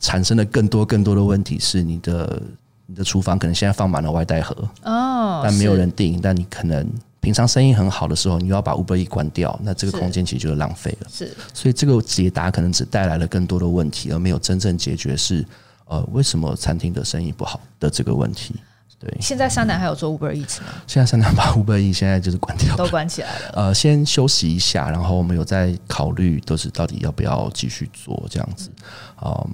产生了更多更多的问题，是你的你的厨房可能现在放满了外带盒哦，但没有人订，但你可能。平常生意很好的时候，你又要把 Uber Eats 关掉，那这个空间其实就是浪费了。是，所以这个解答可能只带来了更多的问题，而没有真正解决是呃为什么餐厅的生意不好的这个问题。对，现在山南还有做 Uber Eats 吗？现在山南把 Uber Eats 现在就是关掉，都关起来了。呃，先休息一下，然后我们有在考虑，都是到底要不要继续做这样子。嗯。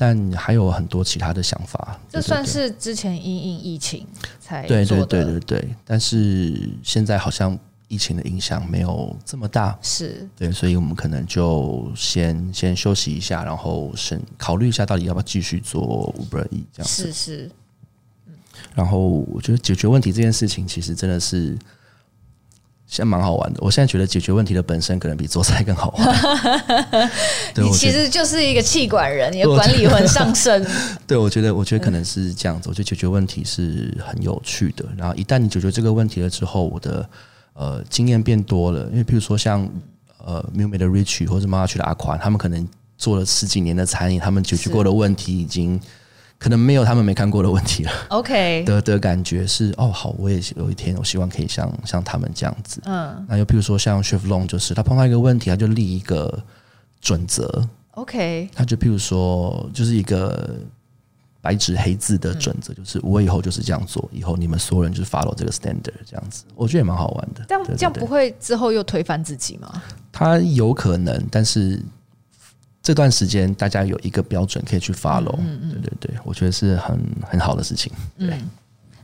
但还有很多其他的想法，这算是之前因应疫情才对对对对对，但是现在好像疫情的影响没有这么大，是。对，所以我们可能就先先休息一下，然后审考虑一下到底要不要继续做 Uber Eats 这样子，是是，然后我觉得解决问题这件事情其实真的是。现在蛮好玩的，我现在觉得解决问题的本身可能比做菜更好玩。你其实就是一个气管人，你的管理魂上升。对，我觉得，我觉得可能是这样子。我觉得解决问题是很有趣的。然后一旦你解决这个问题了之后，我的呃经验变多了。因为譬如说像呃 Milme 的 Rich 或者猫下去的阿宽，他们可能做了十几年的餐饮，他们解决过的问题已经。可能没有他们没看过的问题了。OK，的的感觉是哦，好，我也有一天，我希望可以像像他们这样子。嗯，那又譬如说像 Chef Long，就是他碰到一个问题，他就立一个准则。OK，他就譬如说，就是一个白纸黑字的准则，就是我以后就是这样做，以后你们所有人就是 follow 这个 standard 这样子，我觉得也蛮好玩的。但这样不会之后又推翻自己吗？他有可能，但是这段时间大家有一个标准可以去 follow，嗯嗯，对对对，我觉得是很很好的事情。对，嗯，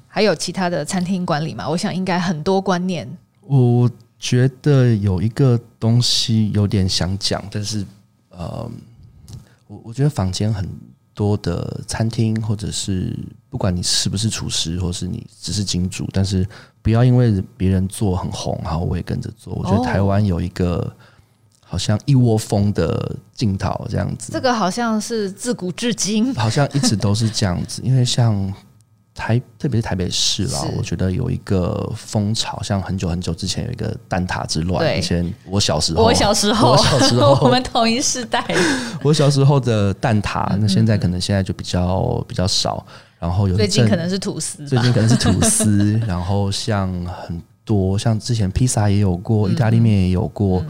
还有其他的餐厅管理吗？我想应该很多观念。我觉得有一个东西有点想讲，但是呃，我我觉得房间很。多的餐厅，或者是不管你是不是厨师，或是你只是金主，但是不要因为别人做很红，然后我也跟着做。我觉得台湾有一个好像一窝蜂的镜头这样子，这个好像是自古至今，好像一直都是这样子，因为像。台特别是台北市啦，我觉得有一个风潮，像很久很久之前有一个蛋挞之乱。以前我小时候，我小时候，我小时候，我们同一世代。我小时候的蛋挞，那现在可能现在就比较比较少。然后有最近可能是吐司，最近可能是吐司。然后像很多像之前披萨也有过，意大利面也有过。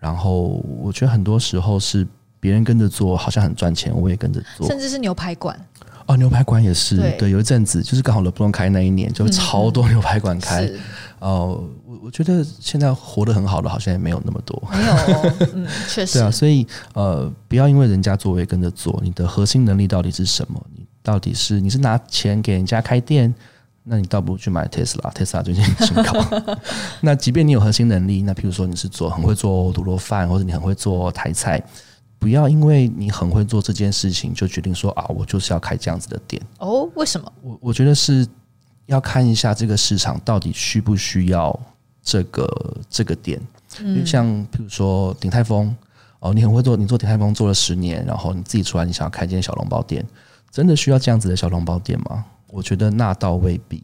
然后我觉得很多时候是别人跟着做，好像很赚钱，我也跟着做。甚至是牛排馆。哦，牛排馆也是对，对，有一阵子就是刚好 LeBron 开那一年，就超多牛排馆开。哦、嗯呃，我我觉得现在活得很好的好像也没有那么多，没有、哦，嗯，确实。对啊，所以呃，不要因为人家做，我也跟着做。你的核心能力到底是什么？你到底是你是拿钱给人家开店，那你倒不如去买 Tesla，Tesla 最近新高。那即便你有核心能力，那譬如说你是做很会做卤肉饭，或者你很会做台菜。不要因为你很会做这件事情，就决定说啊，我就是要开这样子的店哦？为什么？我我觉得是要看一下这个市场到底需不需要这个这个店。因为像譬如说鼎泰丰哦，你很会做，你做鼎泰丰做了十年，然后你自己出来，你想要开间小笼包店，真的需要这样子的小笼包店吗？我觉得那倒未必。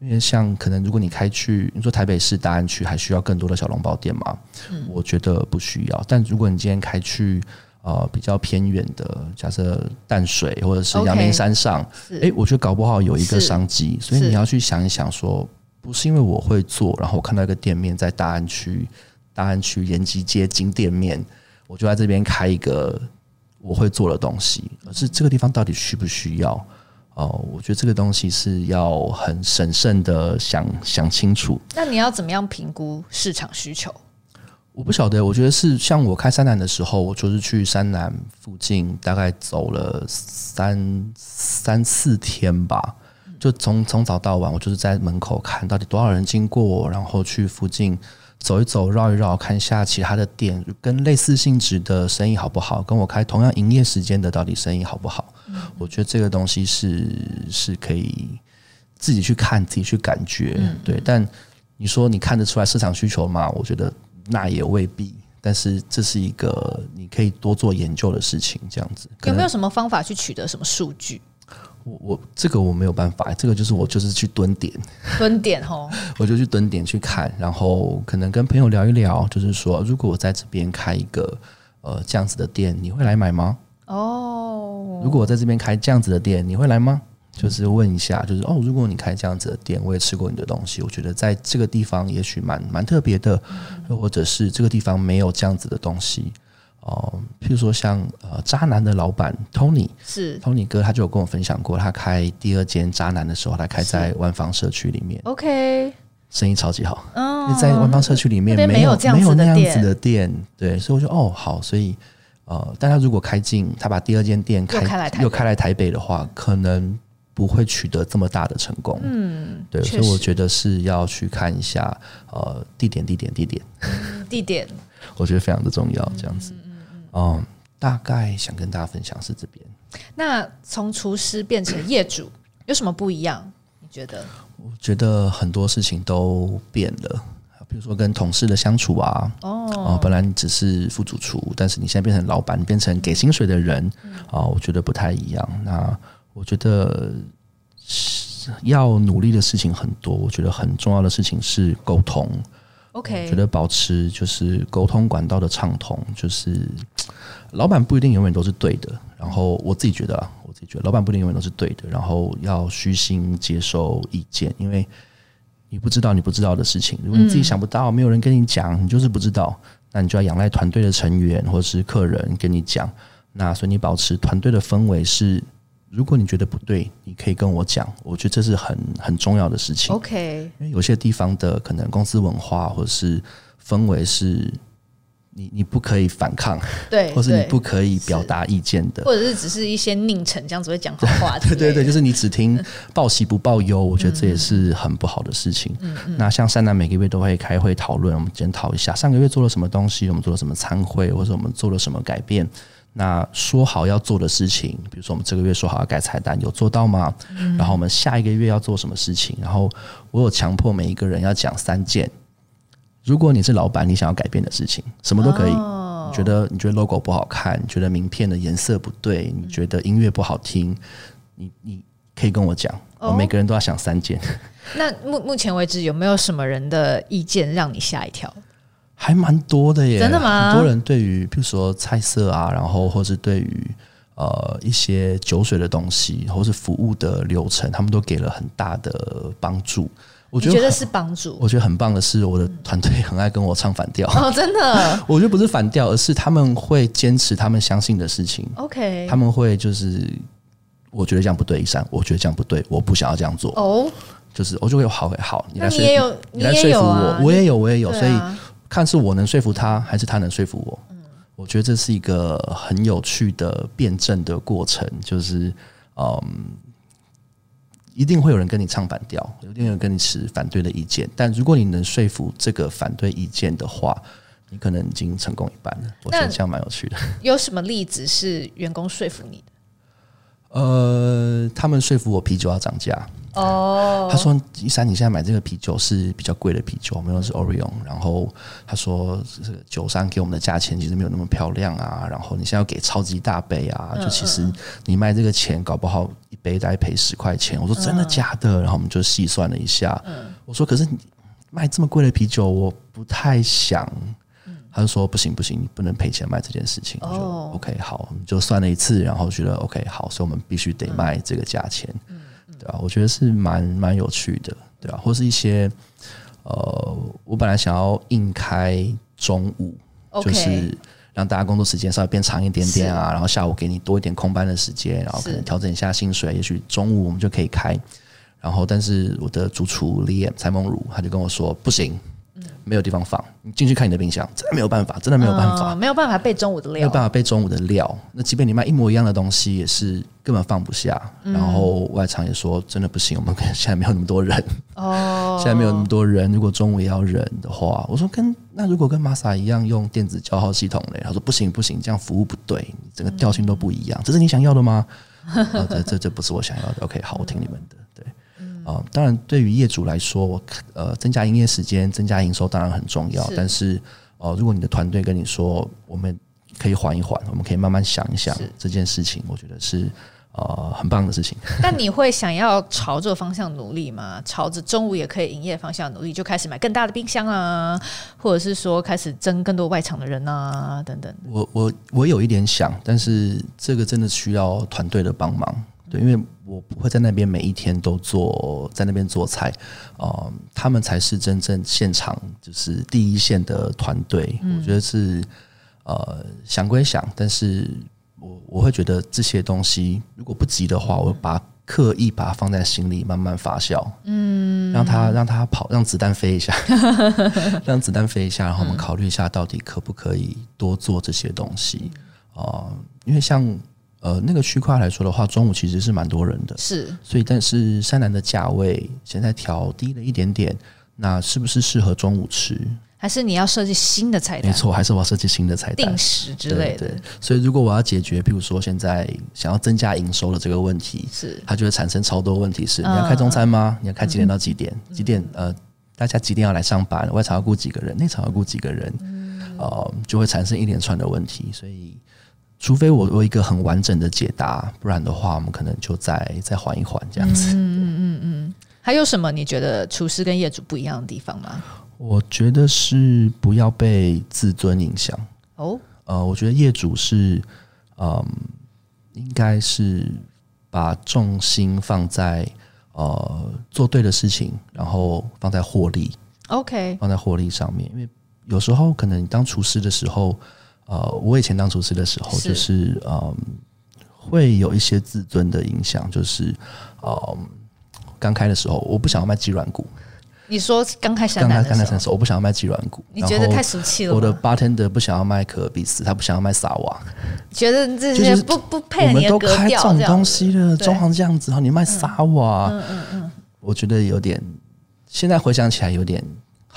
因为像可能如果你开去，你说台北市大安区还需要更多的小笼包店吗？嗯，我觉得不需要。但如果你今天开去。呃，比较偏远的，假设淡水或者是阳明山上，哎、我觉得搞不好有一个商机，所以你要去想一想说，说不是因为我会做，然后我看到一个店面在大安区，大安区延吉街金店面，我就在这边开一个我会做的东西，而是这个地方到底需不需要？哦、呃，我觉得这个东西是要很审慎的想想清楚。那你要怎么样评估市场需求？我不晓得，我觉得是像我开山南的时候，我就是去山南附近，大概走了三三四天吧，就从从早到晚，我就是在门口看到底多少人经过，然后去附近走一走、绕一绕，看一下其他的店跟类似性质的生意好不好，跟我开同样营业时间的到底生意好不好？我觉得这个东西是是可以自己去看、自己去感觉，对。但你说你看得出来市场需求吗？我觉得。那也未必，但是这是一个你可以多做研究的事情，这样子。有没有什么方法去取得什么数据？我我这个我没有办法，这个就是我就是去蹲点，蹲点哦，我就去蹲点去看，然后可能跟朋友聊一聊，就是说，如果我在这边开一个呃这样子的店，你会来买吗？哦，如果我在这边开这样子的店，你会来吗？就是问一下，就是哦，如果你开这样子的店，我也吃过你的东西，我觉得在这个地方也许蛮蛮特别的，又或者是这个地方没有这样子的东西。哦、呃。譬如说像呃渣男的老板 Tony 是。Tony 哥，他就有跟我分享过，他开第二间渣男的时候，他开在万方社区里面，OK，生意超级好。嗯，在万方社区里面没有没有那样子的店，对，所以我就哦好，所以呃，但他如果开进他把第二间店开，开又开来台北的话，可能。不会取得这么大的成功，嗯，对，所以我觉得是要去看一下，呃，地点，地点，地点，地点，我觉得非常的重要，这样子，嗯嗯，嗯，大概想跟大家分享是这边。那从厨师变成业主有什么不一样？你觉得？我觉得很多事情都变了，比如说跟同事的相处啊，哦，呃、本来你只是副主厨，但是你现在变成老板，你变成给薪水的人，啊、我觉得不太一样。那我觉得要努力的事情很多，我觉得很重要的事情是沟通。OK，我觉得保持就是沟通管道的畅通，就是老板不一定永远都是对的。然后我自己觉得啊，我自己觉得老板不一定永远都是对的。然后要虚心接受意见，因为你不知道你不知道的事情，如果你自己想不到，没有人跟你讲，你就是不知道，那你就要仰赖团队的成员或是客人跟你讲。那所以你保持团队的氛围是。如果你觉得不对，你可以跟我讲，我觉得这是很很重要的事情。OK，因为有些地方的可能公司文化或者是氛围是。你你不可以反抗，对，或是你不可以表达意见的，或者是只是一些佞臣这样子会讲好话，对对对，就是你只听 报喜不报忧，我觉得这也是很不好的事情。嗯嗯。那像善男每个月都会开会讨论，我们检讨一下上个月做了什么东西，我们做了什么参会，或者我们做了什么改变。那说好要做的事情，比如说我们这个月说好要改菜单，有做到吗？嗯。然后我们下一个月要做什么事情？然后我有强迫每一个人要讲三件。如果你是老板，你想要改变的事情，什么都可以。Oh. 你觉得你觉得 logo 不好看，你觉得名片的颜色不对，你觉得音乐不好听，你你可以跟我讲。Oh. 我每个人都要想三件。那目目前为止有没有什么人的意见让你吓一跳？还蛮多的耶，真的吗？很多人对于比如说菜色啊，然后或是对于呃一些酒水的东西，或是服务的流程，他们都给了很大的帮助。我觉得，觉得是帮助。我觉得很棒的是，我的团队很爱跟我唱反调。哦，真的。我觉得不是反调，而是他们会坚持他们相信的事情。OK，他们会就是，我觉得这样不对，一闪，我觉得这样不对，我不想要这样做。哦，就是我就会好，好，你来说服，你，有你来说服我，啊、我也有，我也有。啊、所以看是我能说服他，还是他能说服我。嗯、我觉得这是一个很有趣的辩证的过程，就是嗯。一定会有人跟你唱反调，一定有人跟你持反对的意见。但如果你能说服这个反对意见的话，你可能已经成功一半了。我觉得这样蛮有趣的。有什么例子是员工说服你的？呃，他们说服我啤酒要涨价。哦，他说：“一三，你现在买这个啤酒是比较贵的啤酒，我们用的是 Orion。然后他说，这个酒商给我们的价钱其实没有那么漂亮啊。然后你现在要给超级大杯啊，就其实你卖这个钱，搞不好一杯大概赔十块钱。”我说：“真的假的？”然后我们就细算了一下。我说：“可是你卖这么贵的啤酒，我不太想。”他就说：“不行不行，你不能赔钱卖这件事情。”我说：“OK，好，就算了一次，然后觉得 OK 好，所以我们必须得卖这个价钱。”对啊，我觉得是蛮蛮有趣的，对啊，或是一些呃，我本来想要硬开中午.就是让大家工作时间稍微变长一点点啊，然后下午给你多一点空班的时间，然后可能调整一下薪水，也许中午我们就可以开。然后，但是我的主厨 Liam 蔡梦如他就跟我说不行。没有地方放，你进去看你的冰箱，真的没有办法，真的没有办法，嗯、没有办法备中午的料，没有办法备中午的料。那即便你卖一模一样的东西，也是根本放不下。嗯、然后外场也说，真的不行，我们现在没有那么多人 哦，现在没有那么多人，如果中午也要人的话，我说跟那如果跟玛莎一样用电子叫号系统嘞，他说不行不行，这样服务不对，整个调性都不一样，嗯、这是你想要的吗？啊、这这这不是我想要的。OK，好，我听你们的。啊，当然，对于业主来说，呃，增加营业时间、增加营收当然很重要。是但是，哦、呃，如果你的团队跟你说，我们可以缓一缓，我们可以慢慢想一想这件事情，我觉得是呃很棒的事情。但你会想要朝这个方向努力吗？朝着中午也可以营业的方向努力，就开始买更大的冰箱啊，或者是说开始争更多外场的人啊，等等。我我我有一点想，但是这个真的需要团队的帮忙。对，因为我不会在那边每一天都做，在那边做菜，呃，他们才是真正现场就是第一线的团队。嗯、我觉得是呃想归想，但是我我会觉得这些东西如果不急的话，我把刻意把它放在心里，慢慢发酵，嗯，让它让它跑，让子弹飞一下，让子弹飞一下，然后我们考虑一下到底可不可以多做这些东西啊、呃？因为像。呃，那个区块来说的话，中午其实是蛮多人的，是，所以但是山南的价位现在调低了一点点，那是不是适合中午吃？还是你要设计新的菜单？没错，还是我要设计新的菜单，定时之类的。所以如果我要解决，譬如说现在想要增加营收的这个问题，是它就会产生超多问题是：是、嗯、你要开中餐吗？你要开几点到几点？嗯、几点？呃，大家几点要来上班？外场要雇几个人？内场要雇几个人？嗯、呃，就会产生一连串的问题，所以。除非我有一个很完整的解答，不然的话，我们可能就再再缓一缓这样子。嗯嗯嗯嗯。还有什么你觉得厨师跟业主不一样的地方吗？我觉得是不要被自尊影响。哦。呃，我觉得业主是，嗯，应该是把重心放在呃做对的事情，然后放在获利。OK。放在获利上面，因为有时候可能你当厨师的时候。呃，我以前当厨师的时候，就是嗯，会有一些自尊的影响，就是呃，刚开的时候我不想要卖鸡软骨。你说刚开始，刚开刚开始的时候，我不想要卖鸡软骨。你觉得太俗气了？我的 bartender 不想要卖可尔必思，他不想要卖萨瓦，觉得这些不不配你的格调。我们都开这种东西了，装潢这样子，然后你卖萨瓦，嗯嗯嗯，我觉得有点，现在回想起来有点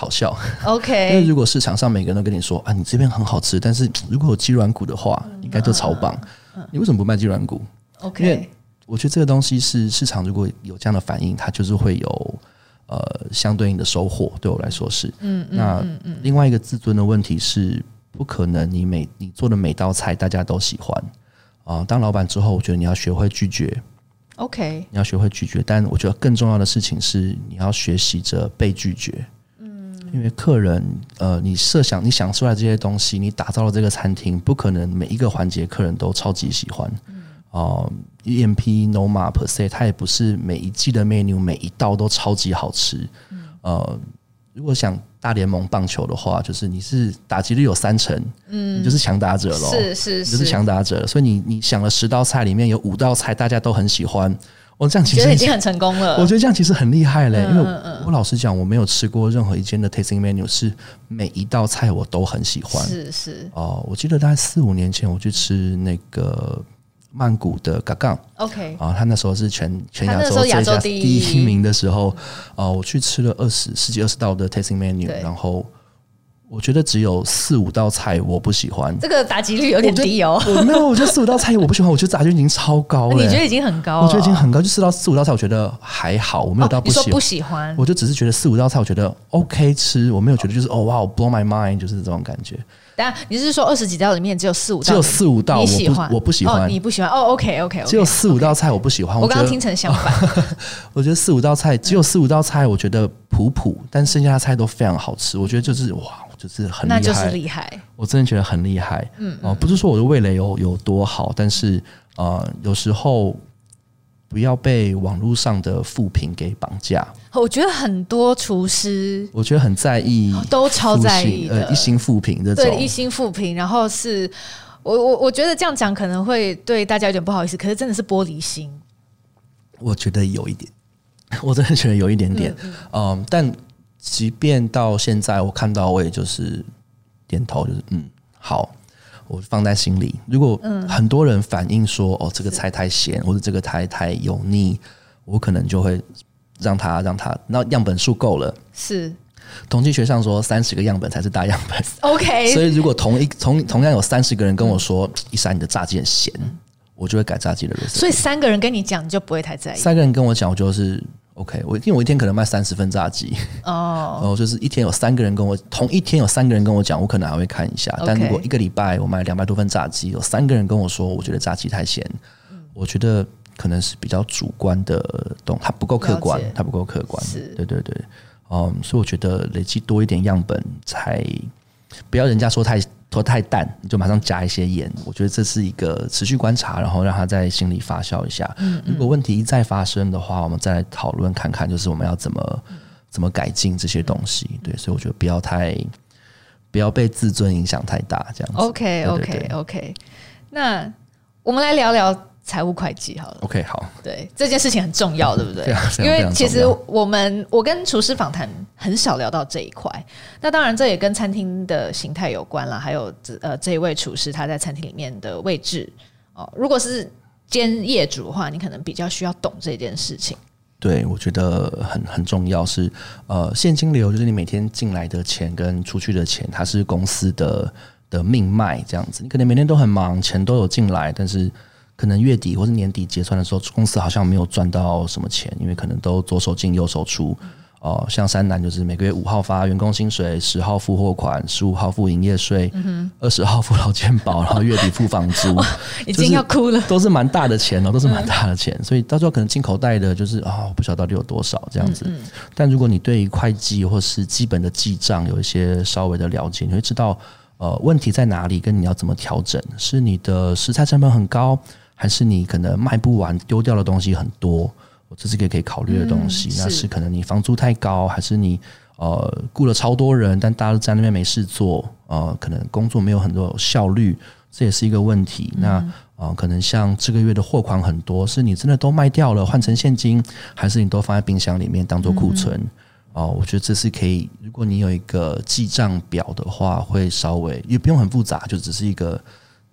好笑。OK，因为如果市场上每个人都跟你说啊，你这边很好吃，但是如果有鸡软骨的话，应该就超棒。你为什么不卖鸡软骨？OK，因为我觉得这个东西是市场如果有这样的反应，它就是会有。呃，相对应的收获对我来说是，嗯，那另外一个自尊的问题是，不可能你每你做的每道菜大家都喜欢啊、呃。当老板之后，我觉得你要学会拒绝，OK，你要学会拒绝。但我觉得更重要的事情是，你要学习着被拒绝，嗯，因为客人，呃，你设想你想出来这些东西，你打造了这个餐厅，不可能每一个环节客人都超级喜欢，嗯，哦、呃。EMP Noma per se，它也不是每一季的 menu 每一道都超级好吃。嗯、呃，如果想大联盟棒球的话，就是你是打击率有三成，嗯，你就是强打者喽，是是是，就是强打者。所以你你想了十道菜里面有五道菜大家都很喜欢，我这样其实已经很成功了。我觉得这样其实很厉害嘞，嗯、因为我老实讲，我没有吃过任何一间的 tasting menu 是每一道菜我都很喜欢。是是哦、呃，我记得大概四五年前我去吃那个。曼谷的嘎杠，OK，啊，他那时候是全全亚洲最佳第一名的时候，啊，我去吃了二十十几二十道的 tasting menu，然后我觉得只有四五道菜我不喜欢，这个打击率有点低哦。没有，我觉得四五道菜我不喜欢，我觉得打击率已经超高了。你觉得已经很高了？我觉得已经很高，就四到四五道菜我觉得还好，我没有到不喜欢。不喜欢，我就只是觉得四五道菜我觉得 OK 吃，我没有觉得就是哦哇，blow my mind，就是这种感觉。但你是说二十几道里面只有四五道，只有四五道你喜欢，我不喜欢，你不喜欢哦？OK OK，只有四五道菜我不喜欢。我刚刚听成相反，我觉得四五道菜只有四五道菜，我觉得普普，但剩下的菜都非常好吃。我觉得就是哇，就是很厉害，那就是厉害。我真的觉得很厉害。嗯哦，不是说我的味蕾有有多好，但是呃，有时候。不要被网络上的负评给绑架。我觉得很多厨师，我觉得很在意，都超在意的，呃，一星负评这种。对，一心负评。然后是我我我觉得这样讲可能会对大家有点不好意思，可是真的是玻璃心。我觉得有一点，我真的觉得有一点点。嗯，嗯，嗯，但即便到现在，我看到我也就是点头，就是嗯，好。我放在心里。如果很多人反映说，哦，这个菜太咸，或者这个菜太油腻，我可能就会让他让他，那样本数够了。是统计学上说，三十个样本才是大样本。OK，所以如果同一同同样有三十个人跟我说，一山你的炸鸡很咸，我就会改炸鸡的 recipe。所以三个人跟你讲，你就不会太在意。三个人跟我讲，我就是。OK，我因为我一天可能卖三十份炸鸡哦，然后就是一天有三个人跟我同一天有三个人跟我讲，我可能还会看一下。但如果一个礼拜我卖两百多份炸鸡，有三个人跟我说，我觉得炸鸡太咸，我觉得可能是比较主观的东，它不够客观，它不够客观。对对对，嗯，所以我觉得累积多一点样本，才不要人家说太。说太淡，你就马上加一些盐。我觉得这是一个持续观察，然后让他在心里发酵一下。嗯嗯，如果问题一再发生的话，我们再来讨论看看，就是我们要怎么怎么改进这些东西。对，所以我觉得不要太不要被自尊影响太大，这样子。OK OK OK，那我们来聊聊。财务会计好了，OK，好，对这件事情很重要，对不对？对啊，因为其实我们我跟厨师访谈很少聊到这一块，那当然这也跟餐厅的形态有关了，还有这呃这一位厨师他在餐厅里面的位置哦。如果是兼业主的话，你可能比较需要懂这件事情。对，我觉得很很重要是呃现金流，就是你每天进来的钱跟出去的钱，它是公司的的命脉这样子。你可能每天都很忙，钱都有进来，但是。可能月底或是年底结算的时候，公司好像没有赚到什么钱，因为可能都左手进右手出。哦、呃，像三南就是每个月五号发员工薪水，十号付货款，十五号付营业税，二十号付劳健保，然后月底付房租，已经要哭了。都是蛮大的钱哦，都是蛮大的钱，所以到时候可能进口袋的就是啊、哦，我不晓得到底有多少这样子。但如果你对于会计或是基本的记账有一些稍微的了解，你会知道呃问题在哪里，跟你要怎么调整。是你的食材成本很高。还是你可能卖不完，丢掉的东西很多，这是个可以考虑的东西。那是可能你房租太高，还是你呃雇了超多人，但大家都在那边没事做，呃，可能工作没有很多效率，这也是一个问题。嗯、那啊、呃，可能像这个月的货款很多，是你真的都卖掉了换成现金，还是你都放在冰箱里面当做库存？哦、我觉得这是可以。如果你有一个记账表的话，会稍微也不用很复杂，就只是一个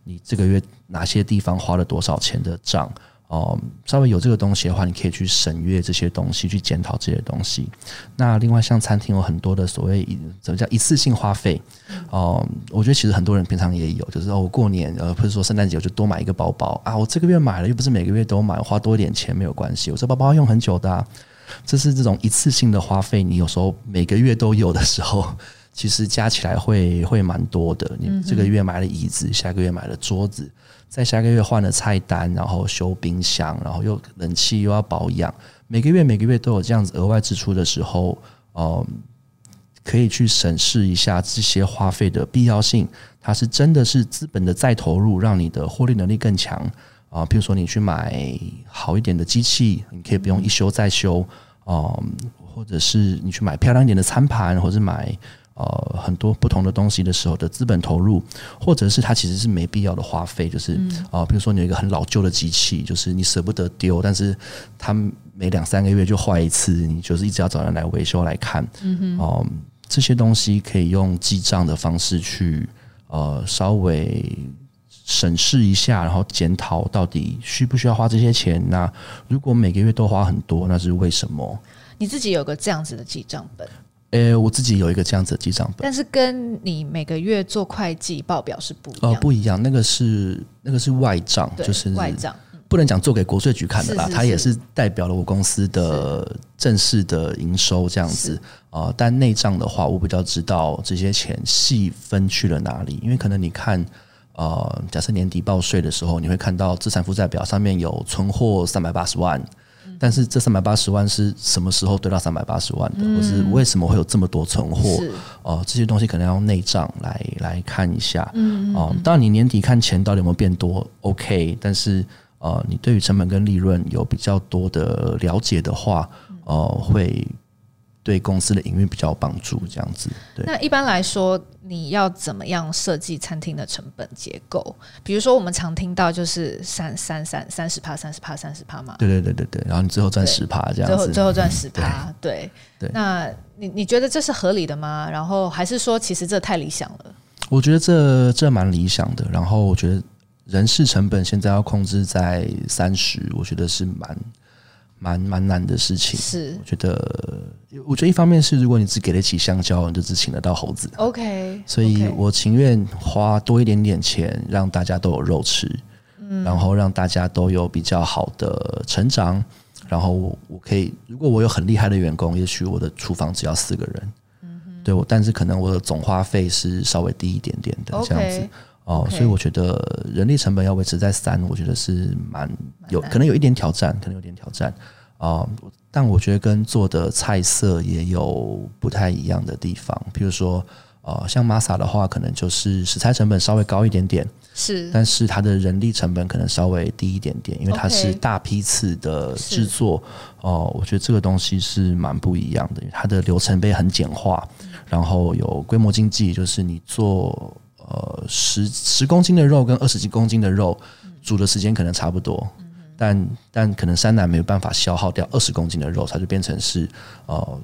你这个月哪些地方花了多少钱的账。哦，稍微有这个东西的话，你可以去审阅这些东西，去检讨这些东西。那另外，像餐厅有很多的所谓怎么叫一次性花费？哦，我觉得其实很多人平常也有，就是哦，我过年呃，不是说圣诞节，我就多买一个包包啊。我这个月买了，又不是每个月都买，花多一点钱没有关系。我这包包用很久的，这是这种一次性的花费。你有时候每个月都有的时候，其实加起来会会蛮多的。你这个月买了椅子，下个月买了桌子。在下个月换了菜单，然后修冰箱，然后又冷气又要保养，每个月每个月都有这样子额外支出的时候，呃，可以去审视一下这些花费的必要性，它是真的是资本的再投入，让你的获利能力更强啊。比如说你去买好一点的机器，你可以不用一修再修，呃，或者是你去买漂亮一点的餐盘，或者是买。呃，很多不同的东西的时候的资本投入，或者是它其实是没必要的花费，就是啊、嗯呃，比如说你有一个很老旧的机器，就是你舍不得丢，但是它每两三个月就坏一次，你就是一直要找人来维修来看，嗯哼，哦、呃，这些东西可以用记账的方式去呃稍微审视一下，然后检讨到底需不需要花这些钱。那如果每个月都花很多，那是为什么？你自己有个这样子的记账本？呃、欸，我自己有一个这样子的记账本，但是跟你每个月做会计报表是不一样。哦，不一样，那个是那个是外账，就是外账，不能讲做给国税局看的啦。它也是代表了我公司的正式的营收这样子啊、呃。但内账的话，我比较知道这些钱细分去了哪里，因为可能你看，呃，假设年底报税的时候，你会看到资产负债表上面有存货三百八十万。但是这三百八十万是什么时候得到三百八十万的？或是为什么会有这么多存货？哦，这些东西可能要用内账来来看一下。嗯哦，当然你年底看钱到底有没有变多，OK。但是呃，你对于成本跟利润有比较多的了解的话，呃，会。对公司的营运比较有帮助，这样子。对，那一般来说，你要怎么样设计餐厅的成本结构？比如说，我们常听到就是三三三三十趴，三十趴，三十趴嘛。对对对对对，然后你最后赚十趴这样子。最后最后赚十趴，对对。那你你觉得这是合理的吗？然后还是说，其实这太理想了？我觉得这这蛮理想的。然后我觉得人事成本现在要控制在三十，我觉得是蛮。蛮蛮难的事情，是。我觉得，我觉得一方面是如果你只给得起香蕉，你就只请得到猴子。OK，所以我情愿花多一点点钱，让大家都有肉吃，嗯，然后让大家都有比较好的成长，然后我可以，如果我有很厉害的员工，也许我的厨房只要四个人，嗯哼，对我，但是可能我的总花费是稍微低一点点的这样子。哦.所以我觉得人力成本要维持在三，我觉得是蛮有可能有一点挑战，可能有点挑战啊、呃。但我觉得跟做的菜色也有不太一样的地方，比如说呃，像 Masa 的话，可能就是食材成本稍微高一点点，是，但是它的人力成本可能稍微低一点点，因为它是大批次的制作哦、呃。我觉得这个东西是蛮不一样的，它的流程被很简化，然后有规模经济，就是你做。呃，十十公斤的肉跟二十几公斤的肉煮的时间可能差不多，嗯、但但可能山南没有办法消耗掉二十公斤的肉，它就变成是呃，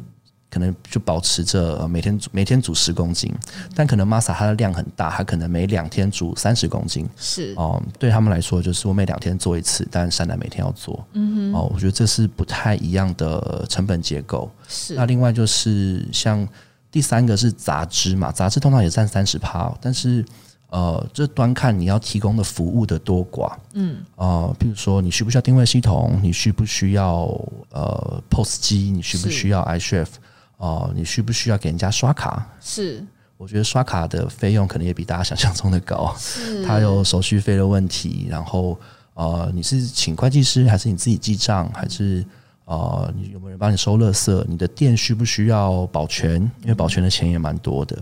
可能就保持着每天煮每天煮十公斤，嗯、但可能 Masa 它的量很大，它可能每两天煮三十公斤，是。哦、呃，对他们来说就是我每两天做一次，但山南每天要做，嗯哼，哦、呃，我觉得这是不太一样的成本结构，是。那另外就是像。第三个是杂支嘛，杂支通常也占三十趴，但是呃，这端看你要提供的服务的多寡，嗯，呃，比如说你需不需要定位系统，你需不需要呃 POS 机，你需不需要 iChef，呃，你需不需要给人家刷卡？是，我觉得刷卡的费用可能也比大家想象中的高，是，它有手续费的问题，然后呃，你是请会计师还是你自己记账还是？啊、呃，你有没有人帮你收垃圾？你的店需不需要保全？因为保全的钱也蛮多的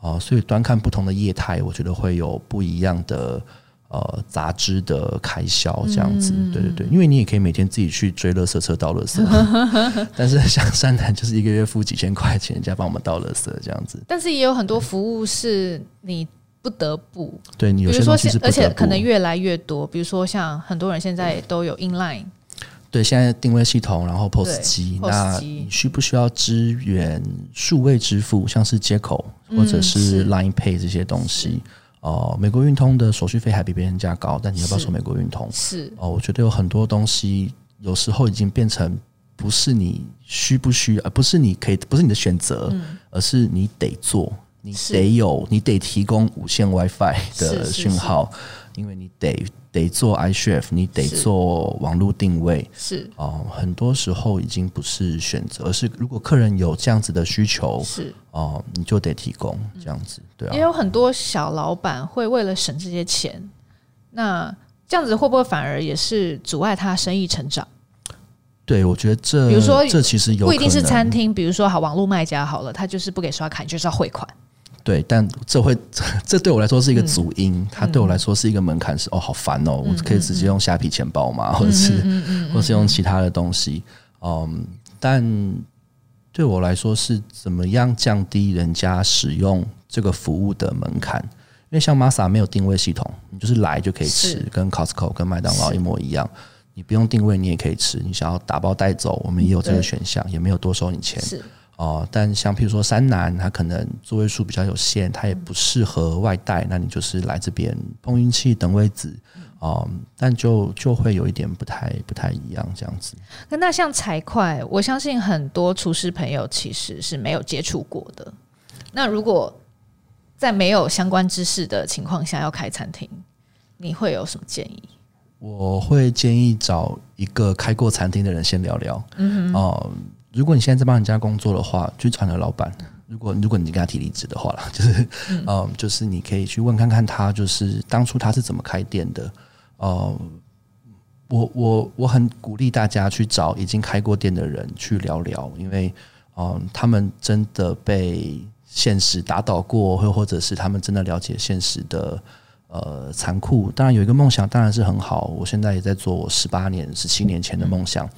啊、呃，所以端看不同的业态，我觉得会有不一样的呃杂支的开销这样子。对对对，因为你也可以每天自己去追垃圾车倒垃圾，但是像山南就是一个月付几千块钱，人家帮我们倒垃圾这样子。但是也有很多服务是你不得不对你有些东西是不得不，而且可能越来越多，比如说像很多人现在都有 inline。对，现在定位系统，然后 POS 机，那你需不需要支援数位支付，像是接口或者是 Line Pay 这些东西？哦、呃，美国运通的手续费还比别人家高，但你要不要说美国运通？是哦、呃，我觉得有很多东西有时候已经变成不是你需不需，而不是你可以，不是你的选择，嗯、而是你得做，你得有，你得提供无线 WiFi 的讯号，因为你得。得做 iCHEF，你得做网络定位，是哦、呃，很多时候已经不是选择，而是如果客人有这样子的需求，是哦、呃，你就得提供这样子，对啊。也有很多小老板会为了省这些钱，那这样子会不会反而也是阻碍他生意成长？对，我觉得这，比如说这其实有不一定是餐厅，比如说好网络卖家好了，他就是不给刷卡，就是要汇款。对，但这会 这对我来说是一个阻因，嗯、它对我来说是一个门槛，是哦，好烦哦，嗯、我可以直接用虾皮钱包吗？嗯、或者是，或是用其他的东西？嗯，但对我来说是怎么样降低人家使用这个服务的门槛？因为像 Masa 没有定位系统，你就是来就可以吃，跟 Costco 跟麦当劳一模一样，你不用定位你也可以吃，你想要打包带走，我们也有这个选项，也没有多收你钱。哦，但像譬如说三男，他可能座位数比较有限，他也不适合外带，那你就是来这边碰运气等位子，哦，但就就会有一点不太不太一样这样子。那那像财会，我相信很多厨师朋友其实是没有接触过的。那如果在没有相关知识的情况下要开餐厅，你会有什么建议？我会建议找一个开过餐厅的人先聊聊。嗯哼，哦。如果你现在在帮人家工作的话，去找你的老板。如果如果你跟他提离职的话啦，就是嗯、呃，就是你可以去问看看他，就是当初他是怎么开店的。呃，我我我很鼓励大家去找已经开过店的人去聊聊，因为嗯、呃，他们真的被现实打倒过，或或者是他们真的了解现实的呃残酷。当然有一个梦想当然是很好，我现在也在做我十八年、十七年前的梦想。嗯，